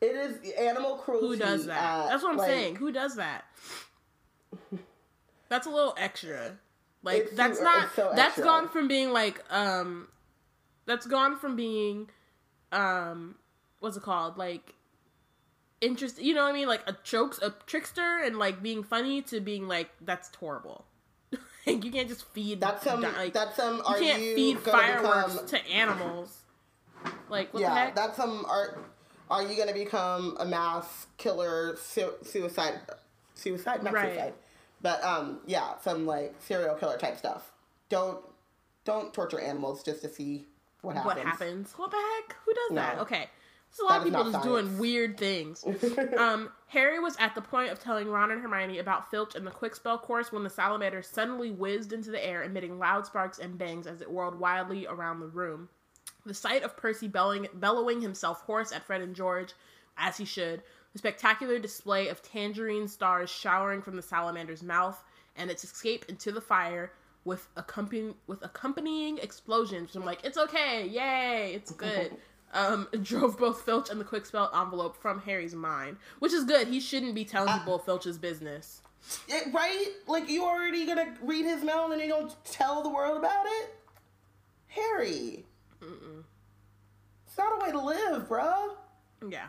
It is animal cruelty. Who does that? uh, That's what I'm like, saying. Who does that? That's a little extra. Like It's that's too- not so that's extra. gone from being like um that's gone from being um what's it called? Like interest you know what I mean? Like a jokes a trickster and like being funny to being like that's horrible. like you can't just feed That's some. like, that's some. you can't you feed fireworks become- to animals. Like what the yeah, heck? that's some. Are are you gonna become a mass killer, su- suicide, suicide, not Right. suicide, but um, yeah, some like serial killer type stuff. Don't don't torture animals just to see what happens. what happens. What the heck? Who does that? Okay. There's a lot That of people just science. doing weird things. um, Harry was at the point of telling Ron and Hermione about Filch and the quick spell course when the salamander suddenly whizzed into the air, emitting loud sparks and bangs as it whirled wildly around the room. The sight of Percy belling, bellowing himself hoarse at Fred and George, as he should, the spectacular display of tangerine stars showering from the salamander's mouth, and its escape into the fire, with accompanying with accompanying explosions. I'm like, it's okay, yay, it's good. um, drove both Filch and the quick spell envelope from Harry's mind, which is good. He shouldn't be telling people Filch's business. It, right? Like you already gonna read his mail and then you gonna tell the world about it? Harry. It's not a way to live, bruh. Yeah.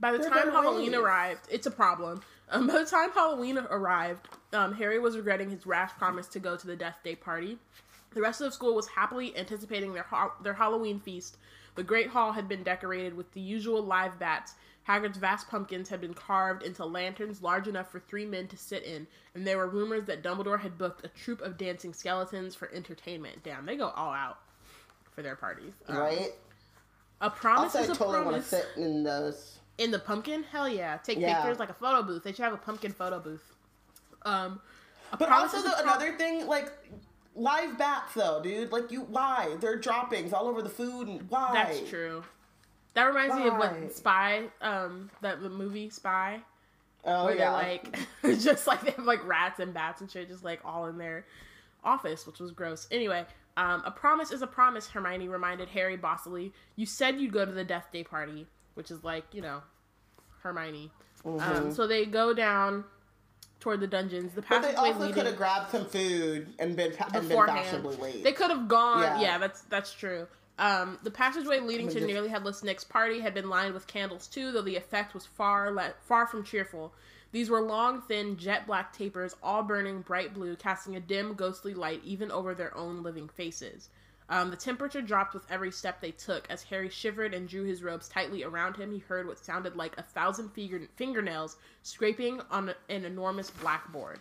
By the They're time Halloween ways. arrived, it's a problem. Um, by the time Halloween arrived, um, Harry was regretting his rash promise to go to the Death Day party. The rest of the school was happily anticipating their ha- their Halloween feast. The Great Hall had been decorated with the usual live bats. Hagrid's vast pumpkins had been carved into lanterns large enough for three men to sit in, and there were rumors that Dumbledore had booked a troupe of dancing skeletons for entertainment. Damn, they go all out for their parties. Um, Right? A promise Also, is a totally want to promise. sit in those. In the pumpkin? Hell yeah. Take Yeah. pictures like a photo booth. They should have a pumpkin photo booth. Um But also, the, pro- another thing, like live bats, though, dude. Like you, why? They're droppings all over the food, and why? That's true. That reminds me of what Spy, um, that the movie Spy, Oh where yeah. they're like just like they have like rats and bats and shit just like all in their office, which was gross. Anyway, um, a promise is a promise, Hermione reminded Harry bossily. You said you'd go to the Death Day party, which is like, you know, Hermione. Um, so they go down toward the dungeons. The Mm-hmm. but they passageway also leading could have grabbed some food and been and been fashionably late. They could have gone. Yeah. Yeah. that's that's true. Um, the passageway leading I mean, to this- nearly headless Nick's party had been lined with candles too, though the effect was far le- far from cheerful. These were long, thin, jet black tapers, all burning bright blue, casting a dim, ghostly light even over their own living faces. Um, the temperature dropped with every step they took. As Harry shivered and drew his robes tightly around him, he heard what sounded like a thousand finger- fingernails scraping on an enormous blackboard.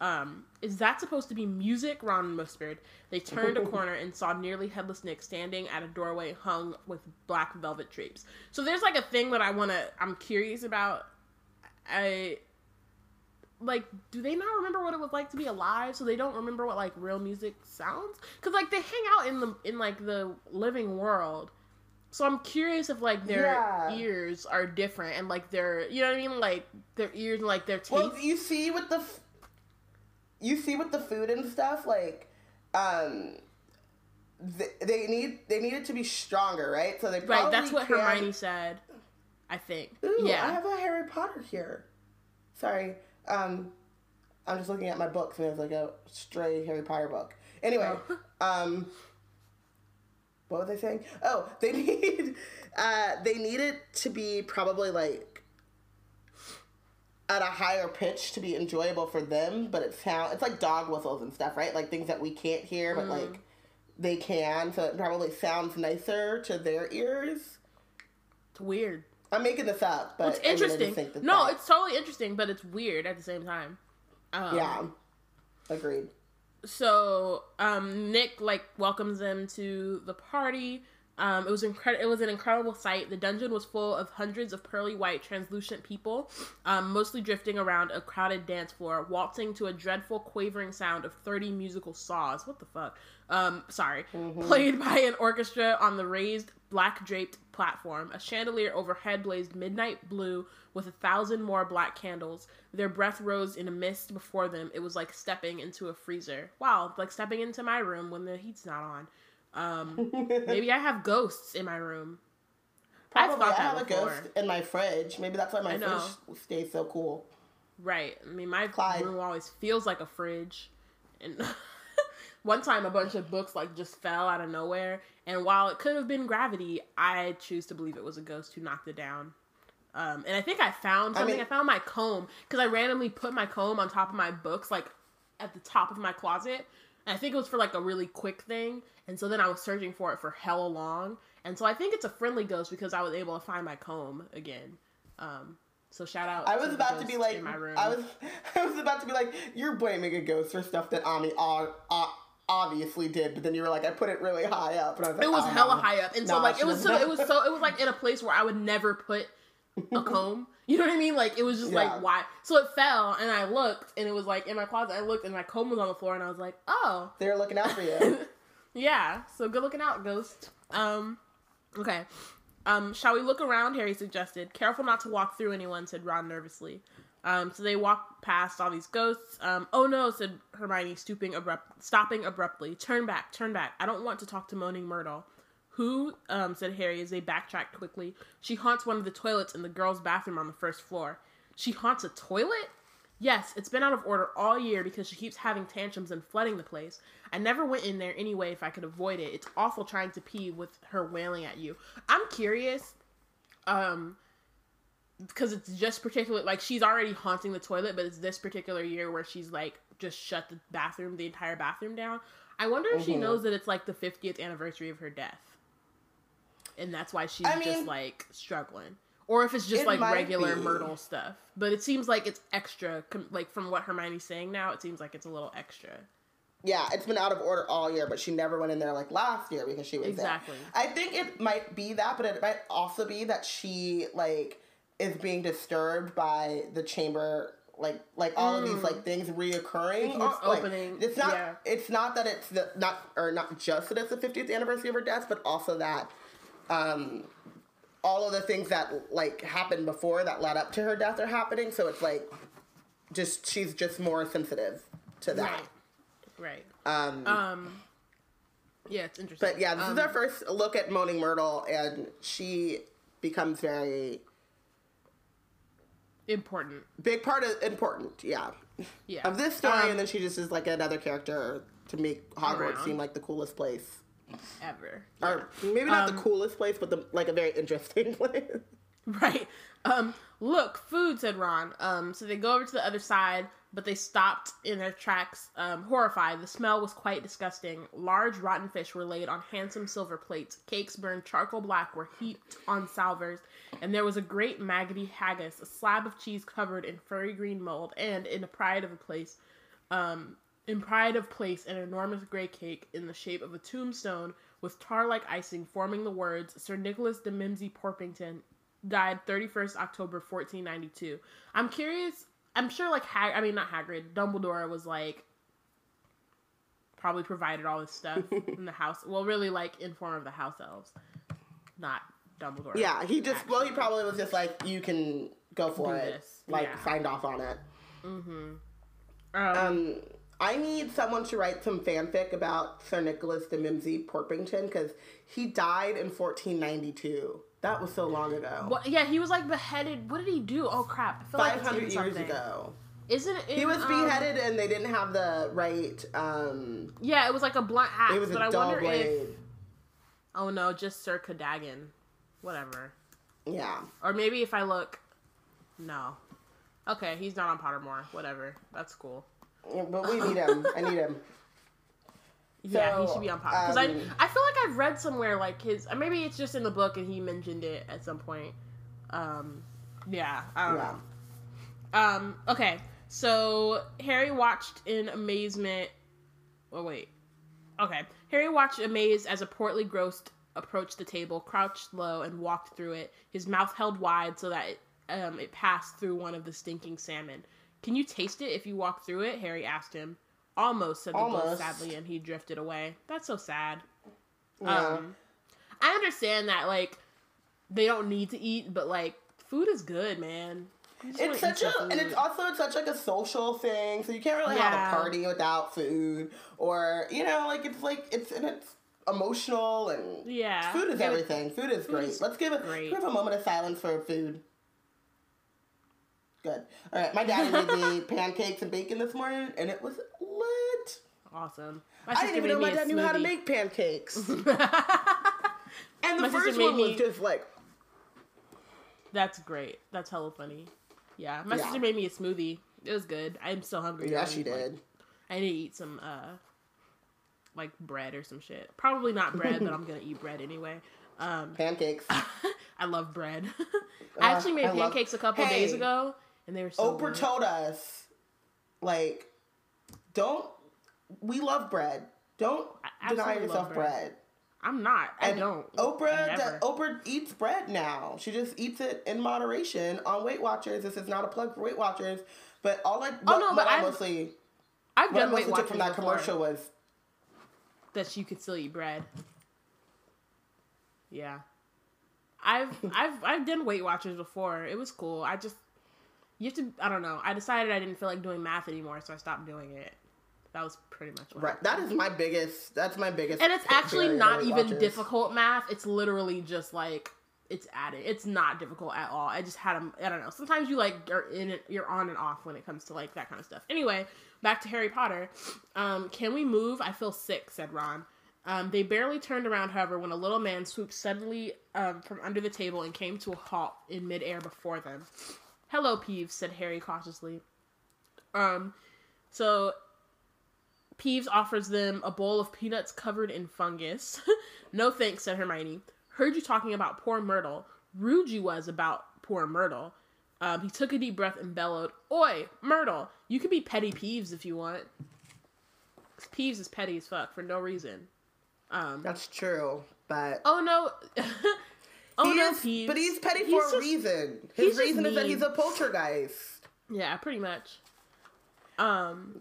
Um, is that supposed to be music? Ron whispered. They turned a corner and saw nearly headless Nick standing at a doorway hung with black velvet drapes. So there's like a thing that I want to. I'm curious about. I like. Do they not remember what it was like to be alive? So they don't remember what like real music sounds? Because like they hang out in the in like the living world. So I'm curious if like their Yeah. ears are different and like their you know what I mean like their ears and like their teeth. Well, you see with the, f- you see with the food and stuff, like, um, th- they need they need it to be stronger, right? So they probably Right, that's what can't- Hermione said. I think. Ooh, yeah. I have a Harry Potter here. Sorry, um, I'm just looking at my books and there's like a stray Harry Potter book. Anyway, Oh. um, what was I saying? Oh, they need, uh, they need it to be probably like at a higher pitch to be enjoyable for them, but it sound it's like dog whistles and stuff, right? Like things that we can't hear, but Mm. like they can, so it probably sounds nicer to their ears. It's weird. I'm making this up, but It's I I just interesting. that no, that- it's totally interesting, but it's weird at the same time. Um, yeah, agreed. So um, Nick like welcomes them to the party. Um, it was incredible. It was an incredible sight. The dungeon was full of hundreds of pearly white, translucent people, um, mostly drifting around a crowded dance floor, waltzing to a dreadful, quavering sound of thirty musical saws. What the fuck? Um, sorry, played by an orchestra on the raised, black draped platform. A chandelier overhead blazed midnight blue with a thousand more black candles. Their breath rose in a mist before them. It was like stepping into a freezer. Wow, like stepping into my room when the heat's not on. Um, maybe I have ghosts in my room. Probably, I have a ghost in my fridge. Maybe that's why my fridge stays so cool. Right. I mean, my Clyde. room always feels like a fridge. And one time, a bunch of books like just fell out of nowhere. And while it could have been gravity, I choose to believe it was a ghost who knocked it down. Um, and I think I found something. I, mean- found my comb because I randomly put my comb on top of my books, like at the top of my closet. And I think it was for like a really quick thing. And so then I was searching for it for hella long. And so I think it's a friendly ghost because I was able to find my comb again. Um, so shout out. I was the about to be like, in my room. I was, I was about to be like, you're blaming a ghost for stuff that Ami o- o- obviously did, but then you were like, I put it really high up, and I was like, It was oh, hella no. high up, and so Nah, like it was so it was so it was like in a place where I would never put a comb. You know what I mean? Like it was just Yeah. like why? So it fell, and I looked, and it was like in my closet. I looked, and my comb was on the floor, and I was like, oh, They were looking out for you. yeah. So good looking out, ghost. Um, okay. Um, shall we look around? Harry suggested. Careful not to walk through anyone," said Ron nervously. Um, so they walk past all these ghosts. Um, oh no, said Hermione, stooping abrupt, stopping abruptly. Turn back, turn back. I don't want to talk to Moaning Myrtle. Who? Um, said Harry as they backtracked quickly. She haunts one of the toilets in the girls' bathroom on the first floor. She haunts a toilet? Yes, it's been out of order all year because she keeps having tantrums and flooding the place. I never went in there anyway if I could avoid it. It's awful trying to pee with her wailing at you. I'm curious, um, because it's just particular like she's already haunting the toilet, but it's this particular year where she's like just shut the bathroom, the entire bathroom down. I wonder if she Mhm. knows that it's like the 50th anniversary of her death, and that's why she's I just like struggling, or if it's just It like regular be. Myrtle stuff. But it seems like it's extra. Com- like from what Hermione's saying now, it seems like it's a little extra. Yeah, it's been out of order all year, but she never went in there like last year because she was Exactly. there. I think it might be that, but it might also be that she like is being disturbed by the chamber, like like all of these like things reoccurring. Oh, like, opening, It's not. yeah. It's not that it's the not or not just that it's the 50th anniversary of her death, but also that um all of the things that like happened before that led up to her death are happening. So it's like just she's just more sensitive to that. Right. Right. Um, Um. Yeah, it's interesting. But yeah, this Um, is our first look at Moaning Myrtle, and she becomes very important. big part of important, yeah, Yeah. of this story. Um, and then she just is like another character to make Hogwarts Around. seem like the coolest place, ever. or maybe not Um, the coolest place, but the like a very interesting place. Right. Um, look, food, said Ron. Um, so they go over to the other side, but they stopped in their tracks, um, horrified. The smell was quite disgusting. Large rotten fish were laid on handsome silver plates. Cakes burned charcoal black were heaped on salvers, and there was a great maggoty haggis, a slab of cheese covered in furry green mold, and in a pride of a place, um, in pride of place, an enormous gray cake in the shape of a tombstone with tar-like icing forming the words Sir Nicholas de Mimsy Porpington died 31st October 1492. I'm curious. I'm sure like Hag- I mean not Hagrid, Dumbledore was like probably provided all this stuff in the house. Well, really like in form of the house elves, not Dumbledore. yeah, he just well, he probably was just like, you can go for Do it, this, like yeah. signed off on it. Um, Um, I need someone to write some fanfic about Sir Nicholas de Mimsy Porpington because he died in 1492. That was so long ago. what, yeah, he was like beheaded. What did he do? Oh crap! I feel like 500 years ago. Isn't it? In, He was um, beheaded and they didn't have the right. Um, yeah, it was like a blunt axe. it was but a I dull wonder blade. if. Oh no, just Sir Cadogan. Whatever. Yeah. Or maybe if I look. No. Okay, he's not on Pottermore. Whatever. That's cool. Yeah, But we need him. I need him. yeah, he should be on Potter. Because I, um, I feel like I've read somewhere like his. uh, Maybe it's just in the book and he mentioned it at some point. Um, yeah, I don't Yeah. know. Um, okay, so Harry watched in amazement. Oh wait. Okay, Harry watched amazed as a portly ghost approached the table, crouched low, and walked through it. His mouth held wide so that it, um, it passed through one of the stinking salmon. Can you taste it if you walk through it? Harry asked him. Almost, said the Almost. sadly, and he drifted away. That's so sad. Yeah. Um, I understand that, like, they don't need to eat, but, like, food is good, man. It's such a, and it's also it's such like a social thing. So you can't really have a party without food, or you know, like it's like it's and it's emotional and Yeah. food is everything. Food is great. is Let's give it. great. Can we have a moment of silence for food. Good. All right, my daddy made me pancakes and bacon this morning, and it was lit. Awesome. My I didn't even know my me a dad knew how to make pancakes. and the My first made one was just like, That's great. That's hella funny. Yeah, my Yeah. sister made me a smoothie. It was good. I'm still hungry. yeah, I she need, like, did. I need to eat some uh like bread or some shit. Probably not bread, but I'm gonna eat bread anyway. Um Pancakes. I love bread. I actually made I love- pancakes a couple days ago and they were so Oprah good. told us, like, don't. We love bread. Don't I deny yourself love bread. bread. I'm not. I And don't. Oprah, does- Oprah eats bread now. She just eats it in moderation on Weight Watchers. This is not a plug for Weight Watchers, but all I, what, Oh, no, what but I I've mostly, I've done Weight mostly took Watchers from that before, commercial was that you could still eat bread. Yeah. I've I've I've done Weight Watchers before. It was cool. I just You have to. I don't know. I decided I didn't feel like doing math anymore, so I stopped doing it. That was pretty much what Right. That is my biggest. That's my biggest. And it's actually not even Watchers. difficult math. It's literally just like it's added. It's not difficult at all. I just had a. I don't know. Sometimes you like are in it. You're on and off when it comes to like that kind of stuff. Anyway, back to Harry Potter. Um, can we move? I feel sick," said Ron. Um, they barely turned around, however, when a little man swooped suddenly um, from under the table and came to a halt in midair before them. "Hello, Peeves," said Harry cautiously. Um, so Peeves offers them a bowl of peanuts covered in fungus. no thanks, said Hermione. Heard you talking about poor Myrtle. Rude you was about poor Myrtle. Um, he took a deep breath and bellowed, Oi, Myrtle, you can be petty Peeves if you want. Peeves is petty as fuck for no reason. Um, That's true, but oh no. oh no, is, Peeves. but he's petty He's for a reason. His reason is that he's a poltergeist. Yeah, pretty much. Um,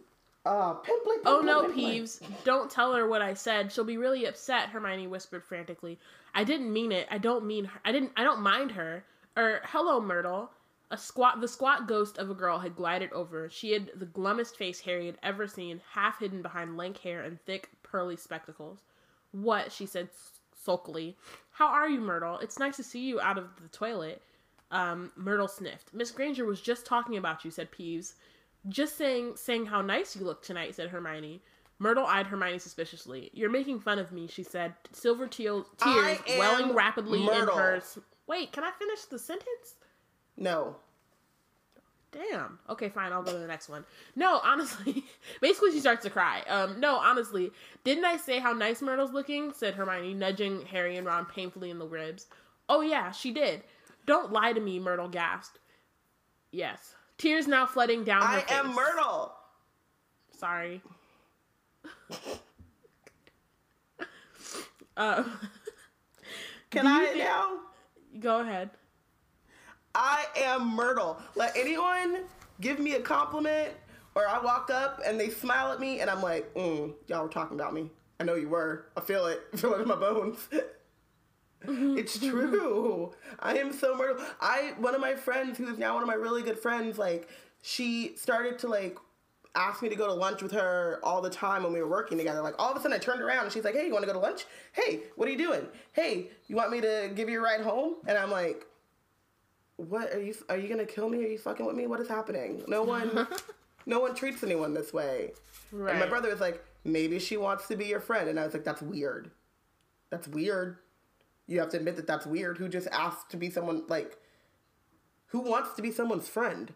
Oh, pimply, pimply, Oh no, pimply. Peeves! Don't tell her what I said. She'll be really upset. Hermione whispered frantically. I didn't mean it. I don't mean her. I didn't. I don't mind her. Or hello, Myrtle. A squat. The squat ghost of a girl had glided over. She had the glummest face Harry had ever seen, half hidden behind lank hair and thick pearly spectacles. What? She said sulkily. How are you, Myrtle? It's nice to see you out of the toilet. Um, Myrtle sniffed. Miss Granger was just talking about you," said Peeves. Just saying saying how nice you look tonight, said Hermione. Myrtle eyed Hermione suspiciously. You're making fun of me, she said, silver teal tears welling rapidly Myrtle. in her. Wait, can I finish the sentence? No. Damn. Okay, fine. I'll go to the next one. No, honestly, basically she starts to cry. Um, no, honestly, didn't I say how nice Myrtle's looking? said Hermione, nudging Harry and Ron painfully in the ribs. Oh yeah, she did. Don't lie to me, Myrtle gasped. Yes. Tears now flooding down her I face. am Myrtle. Sorry. uh, Can I think- now? go ahead. I am Myrtle. Let anyone give me a compliment, or I walk up and they smile at me, and I'm like, mm, y'all were talking about me. I know you were. I feel it. I feel it in my bones. it's true. I am so Myrtle. I one of my friends who is now one of my really good friends, like she started to like ask me to go to lunch with her all the time when we were working together. Like all of a sudden I turned around and she's like, Hey, you wanna go to lunch? Hey, what are you doing? Hey, you want me to give you a ride home? And I'm like, What are you are you gonna kill me? Are you fucking with me? What is happening? No one no one treats anyone this way. Right. And my brother was like, Maybe she wants to be your friend. And I was like, That's weird. That's weird. You have to admit that that's weird. Who just asked to be someone like who wants to be someone's friend?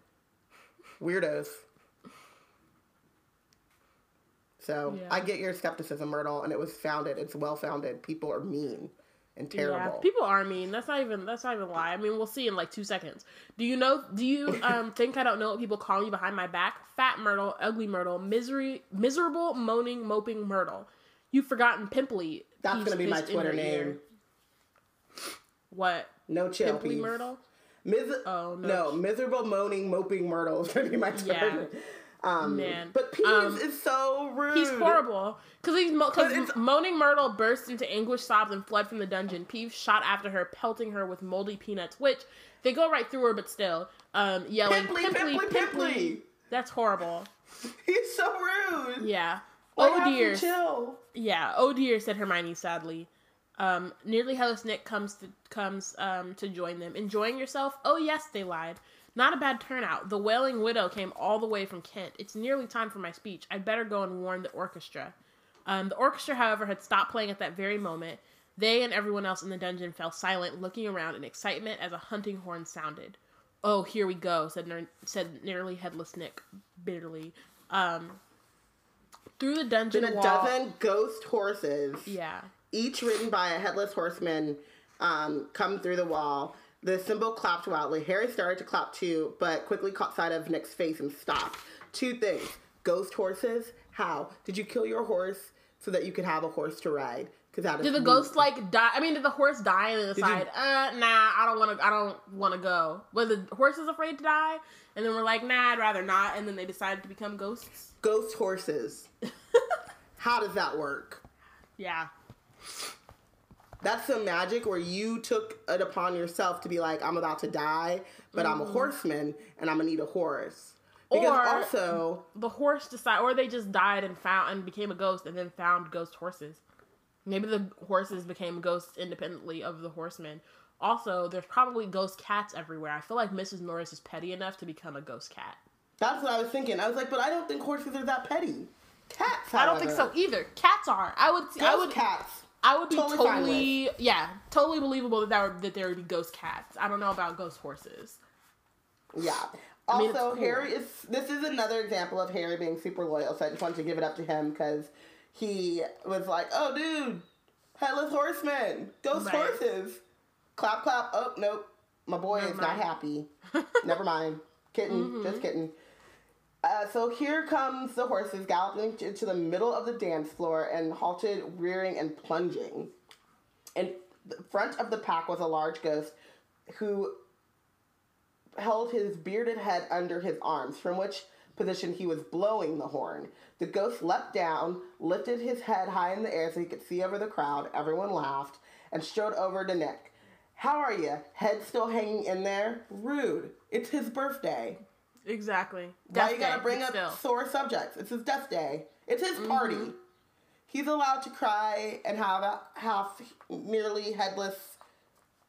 Weirdos. So Yeah. I get your skepticism, Myrtle, and it was founded. It's well founded. People are mean and Yeah, people are mean. That's not even that's not even a lie. I mean, we'll see in like two seconds. Do you know? Do you um think I don't know what people call me behind my back? Fat Myrtle, ugly Myrtle, misery, miserable, moaning, moping Myrtle. You've forgotten pimply. That's gonna be my Twitter ear. name. What? No chill, Pimply. Myrtle? Mis- Oh, no. no. miserable moaning moping Myrtle is gonna be my Twitter. Yeah. Um, Man. but Peeves Um, is so rude. He's horrible. Because he's mo- cause But moaning Myrtle burst into anguished sobs and fled from the dungeon. Peeves shot after her, pelting her with moldy peanuts, which they go right through her, but still, um, yelling, Pimply, "Pimply, pimply, pimply!" pimply. That's horrible. He's so rude. Yeah. Like, oh dear. chill. Yeah. Oh dear," said Hermione sadly. Um, nearly Headless Nick comes to comes um to join them. Enjoying yourself? Oh yes, they lied. Not a bad turnout. The Wailing Widow came all the way from Kent. It's nearly time for my speech. I'd better go and warn the orchestra. Um, the orchestra, however, had stopped playing at that very moment. They and everyone else in the dungeon fell silent, looking around in excitement as a hunting horn sounded. Oh, here we go," said ner- said nearly headless Nick bitterly. Um, through the dungeon Then a wall. dozen ghost horses. Yeah. each ridden by a headless horseman, um, come through the wall. The symbol clapped wildly. Harry started to clap too, but quickly caught sight of Nick's face and stopped. Two things: ghost horses. How did you kill your horse so that you could have a horse to ride? Because that is Did the ghost like die? I mean, did the horse die and then you- decide, uh, nah, I don't want to, I don't want to go? Was the horses afraid to die? And then we're like, nah, I'd rather not. And then they decided to become ghosts. ghost horses. How does that work? Yeah. That's the magic where you took it upon yourself to be like, I'm about to die, but I'm a mm. horseman and I'm gonna need a horse. Because Or- also, the horse decide, or they just died and found and became a ghost, and then found ghost horses. Maybe the horses became ghosts independently of the horsemen. Also, there's probably ghost cats everywhere. I feel like Mrs. Norris is petty enough to become a ghost cat. that's what I was thinking. I was like, but I don't think horses are that petty. Cats, I don't think so either. Cats are. I would. I would. cats. I would be totally totally, yeah, totally believable that that, would, that there would be ghost cats. I don't know about ghost horses. Yeah. mean, it's Also, cool. Harry is. This is another example of Harry being super loyal. So I just wanted to give it up to him because he was like, "Oh, dude, headless horseman, ghost Right. horses, clap, clap." Oh, nope, my boy Never is not happy. Never mind, kitten, Mm-hmm. just kitten. Uh, so here comes the horses galloping to, to the middle of the dance floor and halted, rearing and plunging. In front of the pack was a large ghost who held his bearded head under his arms, from which position he was blowing the horn. The ghost leapt down, lifted his head high in the air so he could see over the crowd. Everyone laughed and strode over to Nick. How are you? Head still hanging in there? Rude. It's his birthday. Exactly. Why Death you gotta bring up still. sore subjects? It's his death day. It's his party. He's allowed to cry and have a half nearly headless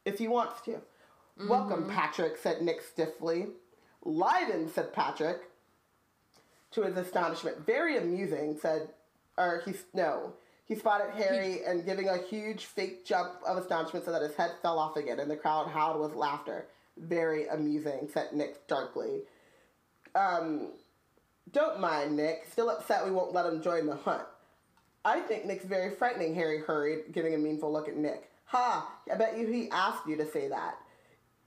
if he wants to. Welcome, Patrick, said Nick stiffly. Leiden, said Patrick. To his astonishment, very amusing, said, or he's, no. He spotted Harry and giving a huge fake jump of astonishment so that his head fell off again, and the crowd howled with laughter. Very amusing, said Nick darkly. Um, don't mind Nick. Still upset we won't let him join the hunt. I think Nick's very frightening, Harry hurried, giving a meaningful look at Nick. Ha! I bet you he asked you to say that.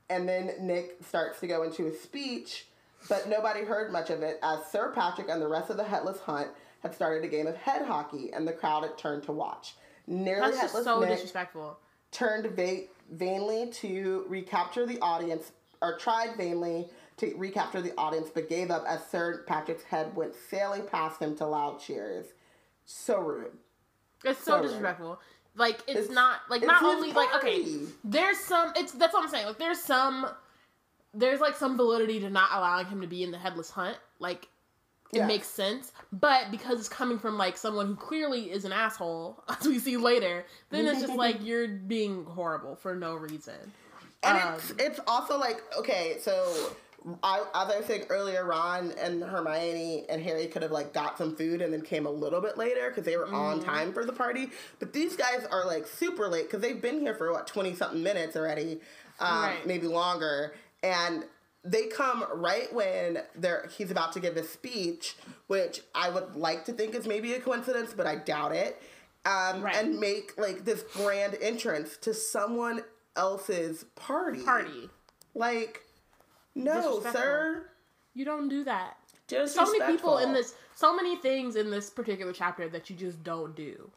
And then Nick starts to go into his speech, but nobody heard much of it as Sir Patrick and the rest of the Headless Hunt had started a game of head hockey, and the crowd had turned to watch. Nearly That's just Headless so Nick disrespectful. turned va- vainly to recapture the audience, or tried vainly to recapture the audience, but gave up as Sir Patrick's head went sailing past him to loud cheers. So rude. It's so So rude. disrespectful. Like it's, It's- not like it's not only like okay, there's some it's that's what I'm saying. Like there's some there's like some validity to not allowing him to be in the headless hunt. Like it Yeah. makes sense, but because it's coming from like someone who clearly is an asshole, as we see later, then it's just like you're being horrible for no reason. And Um, it's it's also like okay, so I, as I was saying earlier, Ron and Hermione and Harry could have like got some food and then came a little bit later because they were on Mm-hmm. time for the party. But these guys are like super late because they've been here for what twenty something minutes already, um, Right. maybe longer, and they come right when they're he's about to give his speech, which I would like to think is maybe a coincidence, but I doubt it. Um, Right. And make like this grand entrance to someone else's party. Party. Like, no, sir. You don't do that. Just so many people in this so many things in this particular chapter that you just don't do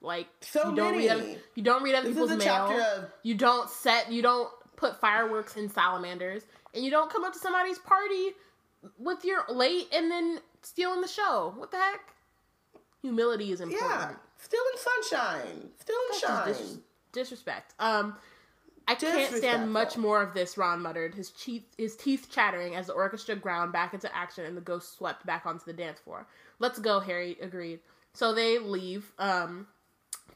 like So you don't read many. other, you don't read other This people's mail of- you don't set you don't put fireworks in salamanders and you don't come up to somebody's party with your late and then stealing the show what the heck humility is important Yeah, still in sunshine, still in shine. dis- disrespect. Um, I can't stand much more of this. Ron muttered, his teeth his teeth chattering as the orchestra ground back into action and the ghost swept back onto the dance floor. Let's go, Harry agreed. So they leave. Um,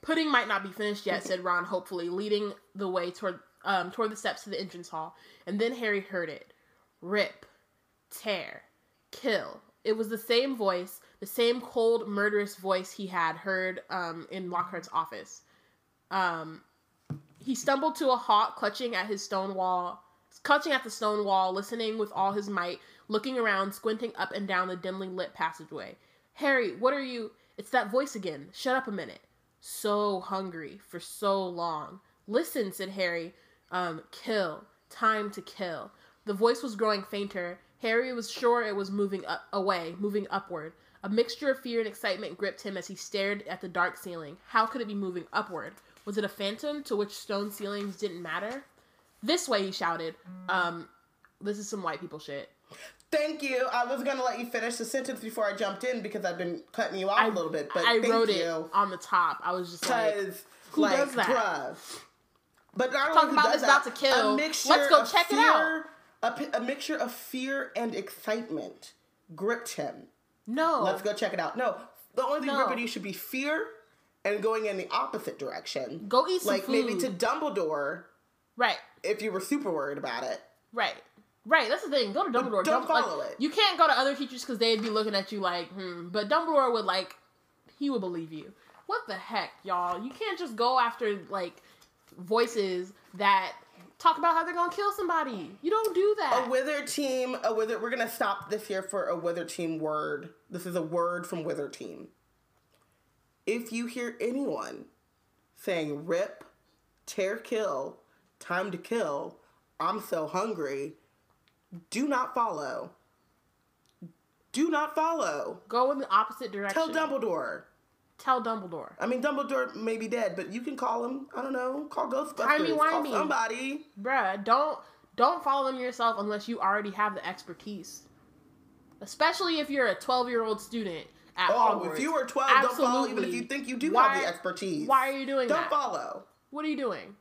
pudding might not be finished yet, said Ron hopefully, leading the way toward um toward the steps to the entrance hall. And then Harry heard it: rip, tear, kill. It was the same voice, the same cold, murderous voice he had heard um, in Lockhart's office. Um, he stumbled to a halt, clutching at his stone wall, clutching at the stone wall, listening with all his might, looking around, squinting up and down the dimly lit passageway. Harry, what are you? It's that voice again. Shut up a minute. So hungry for so long. Listen, said Harry. Um, kill. Time to kill. The voice was growing fainter. Harry was sure it was moving up, away, moving upward. A mixture of fear and excitement gripped him as he stared at the dark ceiling. How could it be moving upward? Was it a phantom to which stone ceilings didn't matter? This way, he shouted. Um, this is some white people shit. Thank you. I was gonna let you finish the sentence before I jumped in because I've been cutting you off I, a little bit. But I thank wrote you. it on the top. I was just like, who like, does that? bruh. But not Talking about does this about to kill. Let's go check it out. A, a mixture of fear and excitement gripped him. no. Let's go check it out. No, the only thing No. gripping you should be fear and going in the opposite direction. Go eat some like maybe to. Dumbledore Right. if you were super worried about it. Right. Right, that's the thing. Go to Dumbledore. don't Dumbledore- like, follow it. You can't go to other teachers because they'd be looking at you like, hmm. But Dumbledore would like, he would believe you. What the heck, y'all? You can't just go after like voices that talk about how they're gonna kill somebody. You don't do that. A wither team, a wither. We're gonna stop this here for a wither team word. This is a word from wither team. If you hear anyone saying "rip," "tear," "kill," "time to kill," "I'm so hungry," do not follow. Do not follow. go in the opposite direction. Tell Dumbledore. Tell Dumbledore. I mean, Dumbledore may be dead, but you can call him. I don't know. Call Ghostbusters. Timey Call somebody. Bruh, don't don't follow them yourself unless you already have the expertise. Especially if you're a 12 year old student at Oh, Hogwarts. if you were 12, don't follow even if you think you do Why- have the expertise. Why are you doing that? Don't follow. What are you doing?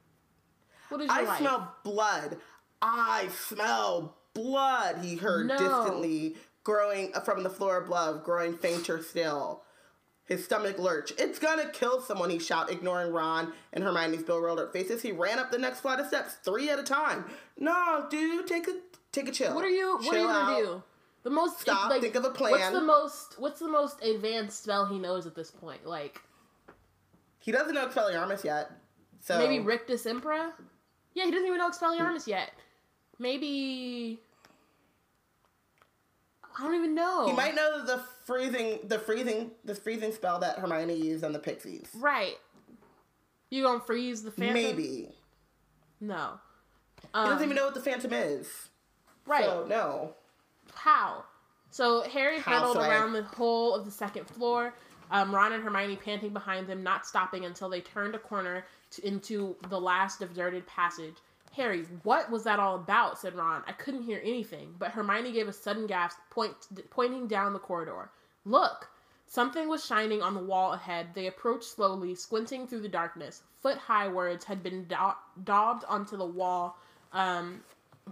What is your I life? smell blood. I smell blood, he heard No. distantly, growing from the floor above, growing fainter still. His stomach lurched. It's gonna kill someone, he shouted, ignoring Ron and Hermione's bewildered faces. He ran up the next flight of steps, three at a time. No, dude, take a take a chill. What are you? What are you gonna out. do? The most Stop, like, think of a What's the most? What's the most advanced spell he knows at this point? Like He doesn't know Expelliarmus yet. So maybe Rictusempra. Yeah, he doesn't even know Expelliarmus yet. Maybe I don't even know. He might know the freezing, the freezing, the freezing spell that Hermione used on the Pixies. Right. You gonna freeze the Phantom? Maybe No. he Um, doesn't even know what the Phantom is. right. So no. How? So Harry How so? around the whole of the second floor. Um, Ron and Hermione panting behind them, not stopping until they turned a corner to, into the last deserted passage. Harry, what was that all about? said Ron. I couldn't hear anything, but Hermione gave a sudden gasp, point, pointing down the corridor. Look! Something was shining on the wall ahead. They approached slowly, squinting through the darkness. Foot high words had been da- daubed onto the wall um,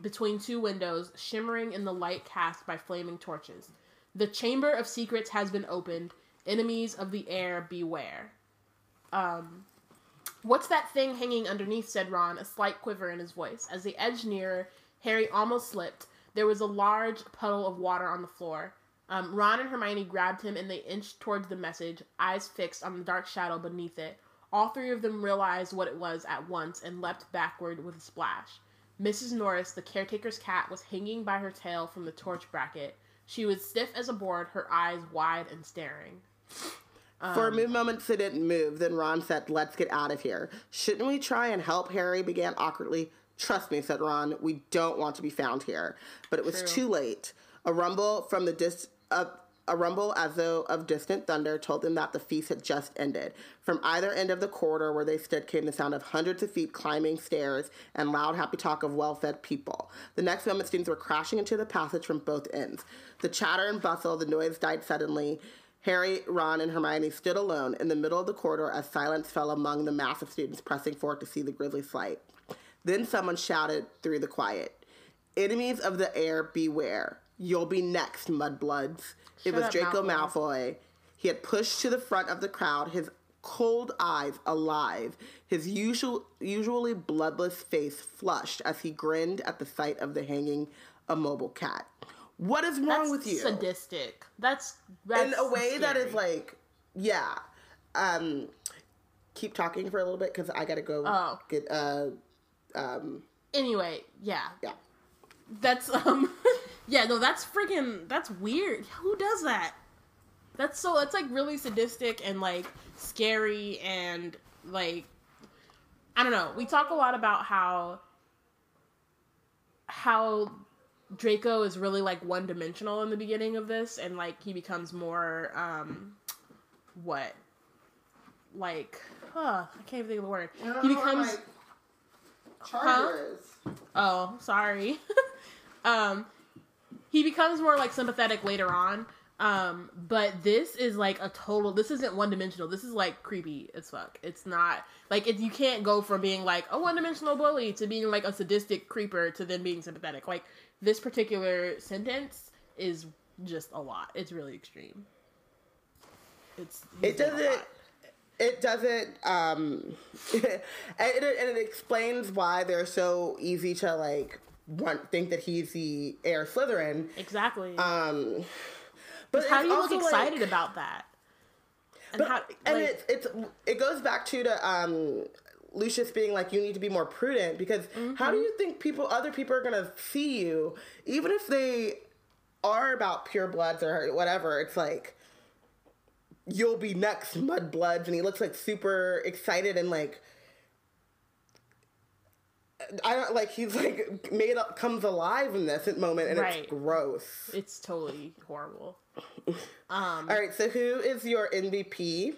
between two windows, shimmering in the light cast by flaming torches. The Chamber of Secrets has been opened. Enemies of the heir, beware. Um, what's that thing hanging underneath? said Ron, a slight quiver in his voice. As they edged nearer, Harry almost slipped. There was a large puddle of water on the floor. Um, Ron and Hermione grabbed him and they inched towards the message, eyes fixed on the dark shadow beneath it. All three of them realized what it was at once and leapt backward with a splash. Mrs. Norris, the caretaker's cat, was hanging by her tail from the torch bracket. She was stiff as a board, her eyes wide and staring. For a Um, few moments, they didn't move. Then Ron said, "Let's get out of here." Shouldn't we try and help? Harry began awkwardly. Trust me, said Ron. We don't want to be found here. But it was True. too late. A rumble from the dis. Uh, a rumble as though of distant thunder told them that the feast had just ended. From either end of the corridor where they stood came the sound of hundreds of feet climbing stairs and loud, happy talk of well fed people. The next moment, students were crashing into the passage from both ends. The chatter and bustle, the noise died suddenly. Harry, Ron, and Hermione stood alone in the middle of the corridor as silence fell among the mass of students pressing forward to see the grisly sight. Then someone shouted through the quiet, Enemies of the heir, beware. You'll be next, mudbloods. It Shut was up, Draco Malfoy. Malfoy. He had pushed to the front of the crowd, his cold eyes alive, his usual, usually bloodless face flushed as he grinned at the sight of the hanging immobile cat. What is wrong That's with you? sadistic. That's, that's in a way that is like, yeah. Um, keep talking for a little bit because I gotta go Oh. get uh, um, Anyway, yeah. yeah. That's um yeah, no, that's freaking that's weird. Who does that? That's so that's like really sadistic and like scary and like I don't know. We talk a lot about how how Draco is really like one dimensional in the beginning of this and like he becomes more um what like huh, I can't even think of the word. He becomes charger is. Oh, sorry. um, he becomes more like sympathetic later on. Um, but this is like a total. This isn't one dimensional. This is like creepy as fuck. It's not like it, you can't go from being like a one dimensional bully to being like a sadistic creeper to then being sympathetic. Like this particular sentence is just a lot. It's really extreme. It's It doesn't. It doesn't. Um, and, it, and it explains why they're so easy to like want think that he's the heir Slytherin. exactly. Um, but how do you look also, like- excited about that? And But, how and it's it's it goes back to the um Lucius being like you need to be more prudent because how Mm-hmm. do you think people other people are gonna see you even if they are about pure bloods or whatever it's like you'll be next mud bloods and he looks like super excited and like I don't like he's like made up comes alive in this moment and Right. it's gross. it's totally horrible. Um All right, so who is your MVP?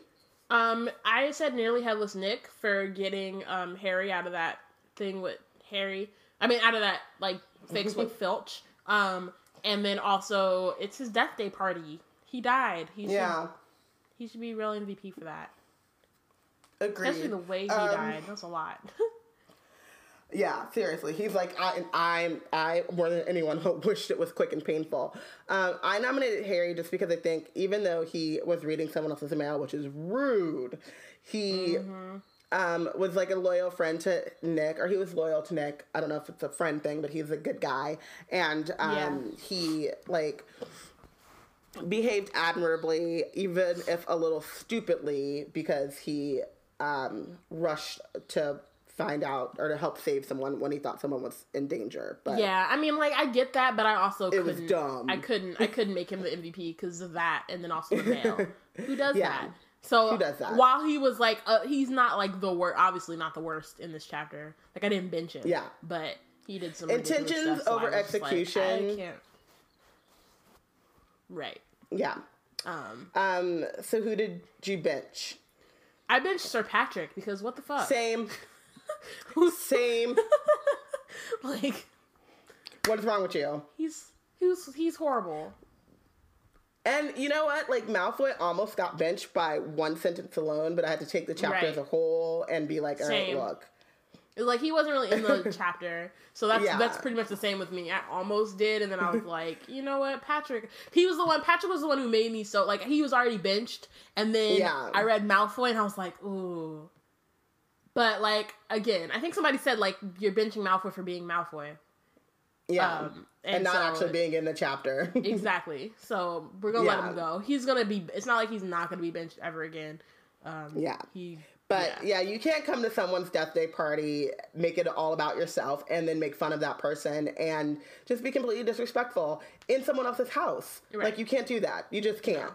Um, I said nearly headless Nick for getting um Harry out of that thing with Harry. I mean, out of that like fix with Filch. Um, and then also it's his death day party. He died. He should, Yeah, he should be real MVP for that. agreed. Especially the way he Um, died. That's a lot. Yeah, seriously, he's like I, I'm I more than anyone wished it was quick and painful. Um, I nominated Harry just because I think even though he was reading someone else's mail, which is rude, he um, was like a loyal friend to Nick, or he was loyal to Nick. I don't know if it's a friend thing, but he's a good guy, and um, Yeah. he like behaved admirably, even if a little stupidly, because he um, rushed to find out or to help save someone when he thought someone was in danger. But yeah, I mean, like I get that, but I also It was couldn't. dumb. I couldn't. I couldn't make him the MVP because of that, and then also the mail. Who does Yeah. that? So Who does that? while he was like, uh, he's not like the worst. Obviously, not the worst in this chapter. Like I didn't bench him. Yeah. but he did some Intentions stuff, so over like, execution. I can't. Right. yeah. Um, Um. So who did you bench? I benched Sir Patrick because what the fuck? Same. Who's Same. like What's wrong with you? he's he's he's horrible. And you know what? Like Malfoy almost got benched by one sentence alone, but I had to take the chapter Right. as a whole and be like, all right, Same. look. It was like he wasn't really in the chapter, so that's Yeah. that's pretty much the same with me. I almost did, and then I was like, you know what, Patrick. He was the one. Patrick was the one who made me so like he was already benched, and then Yeah. I read Malfoy, and I was like, ooh. But like again, I think somebody said like you're benching Malfoy for being Malfoy. Yeah. Um, and, and not so- actually being in the chapter. Exactly. So we're gonna let him go. He's gonna be. It's not like he's not gonna be benched ever again. Um, Yeah. He. But yeah. you can't come to someone's death day party, make it all about yourself, and then make fun of that person and just be completely disrespectful in someone else's house. Right. Like you can't do that. You just can't.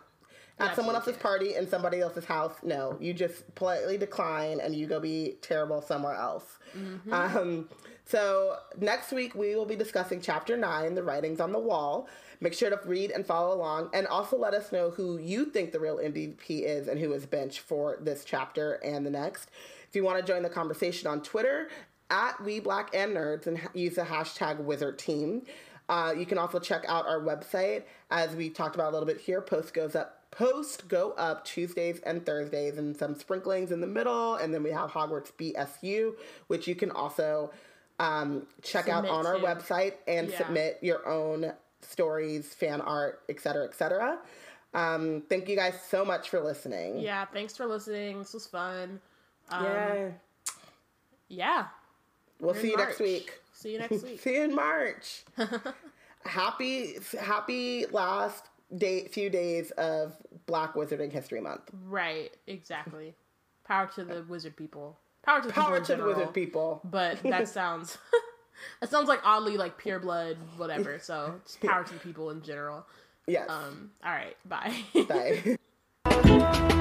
At someone else's can't. party in somebody else's house, no. You just politely decline and you go be terrible somewhere else. Mm-hmm. Um, so next week we will be discussing chapter nine, the writings on the wall. Make sure to read and follow along, and also let us know who you think the real MVP is and who is bench for this chapter and the next. If you want to join the conversation on Twitter at We Black and Nerds and use the hashtag Wizard Team. Uh, you can also check out our website as we talked about a little bit here. Post goes up. Post go up Tuesdays and Thursdays, and some sprinklings in the middle, and then we have Hogwarts BSU, which you can also um, check out Submit on our website and Yeah. submit your own stories, fan art, etc., etc. Um, thank you guys so much for listening. Yeah. Thanks for listening. This was fun. Um, Yeah. Yeah. We'll We're see you next week. See you next week. See you in March. happy, happy last day, few days of Black Wizarding History Month. right. Exactly. Power to the wizard people. Power to the Power people to the wizard people. But that sounds. that sounds like oddly like pure blood, whatever. So just power to the people in general. Yes. Um. All right. Bye. Bye.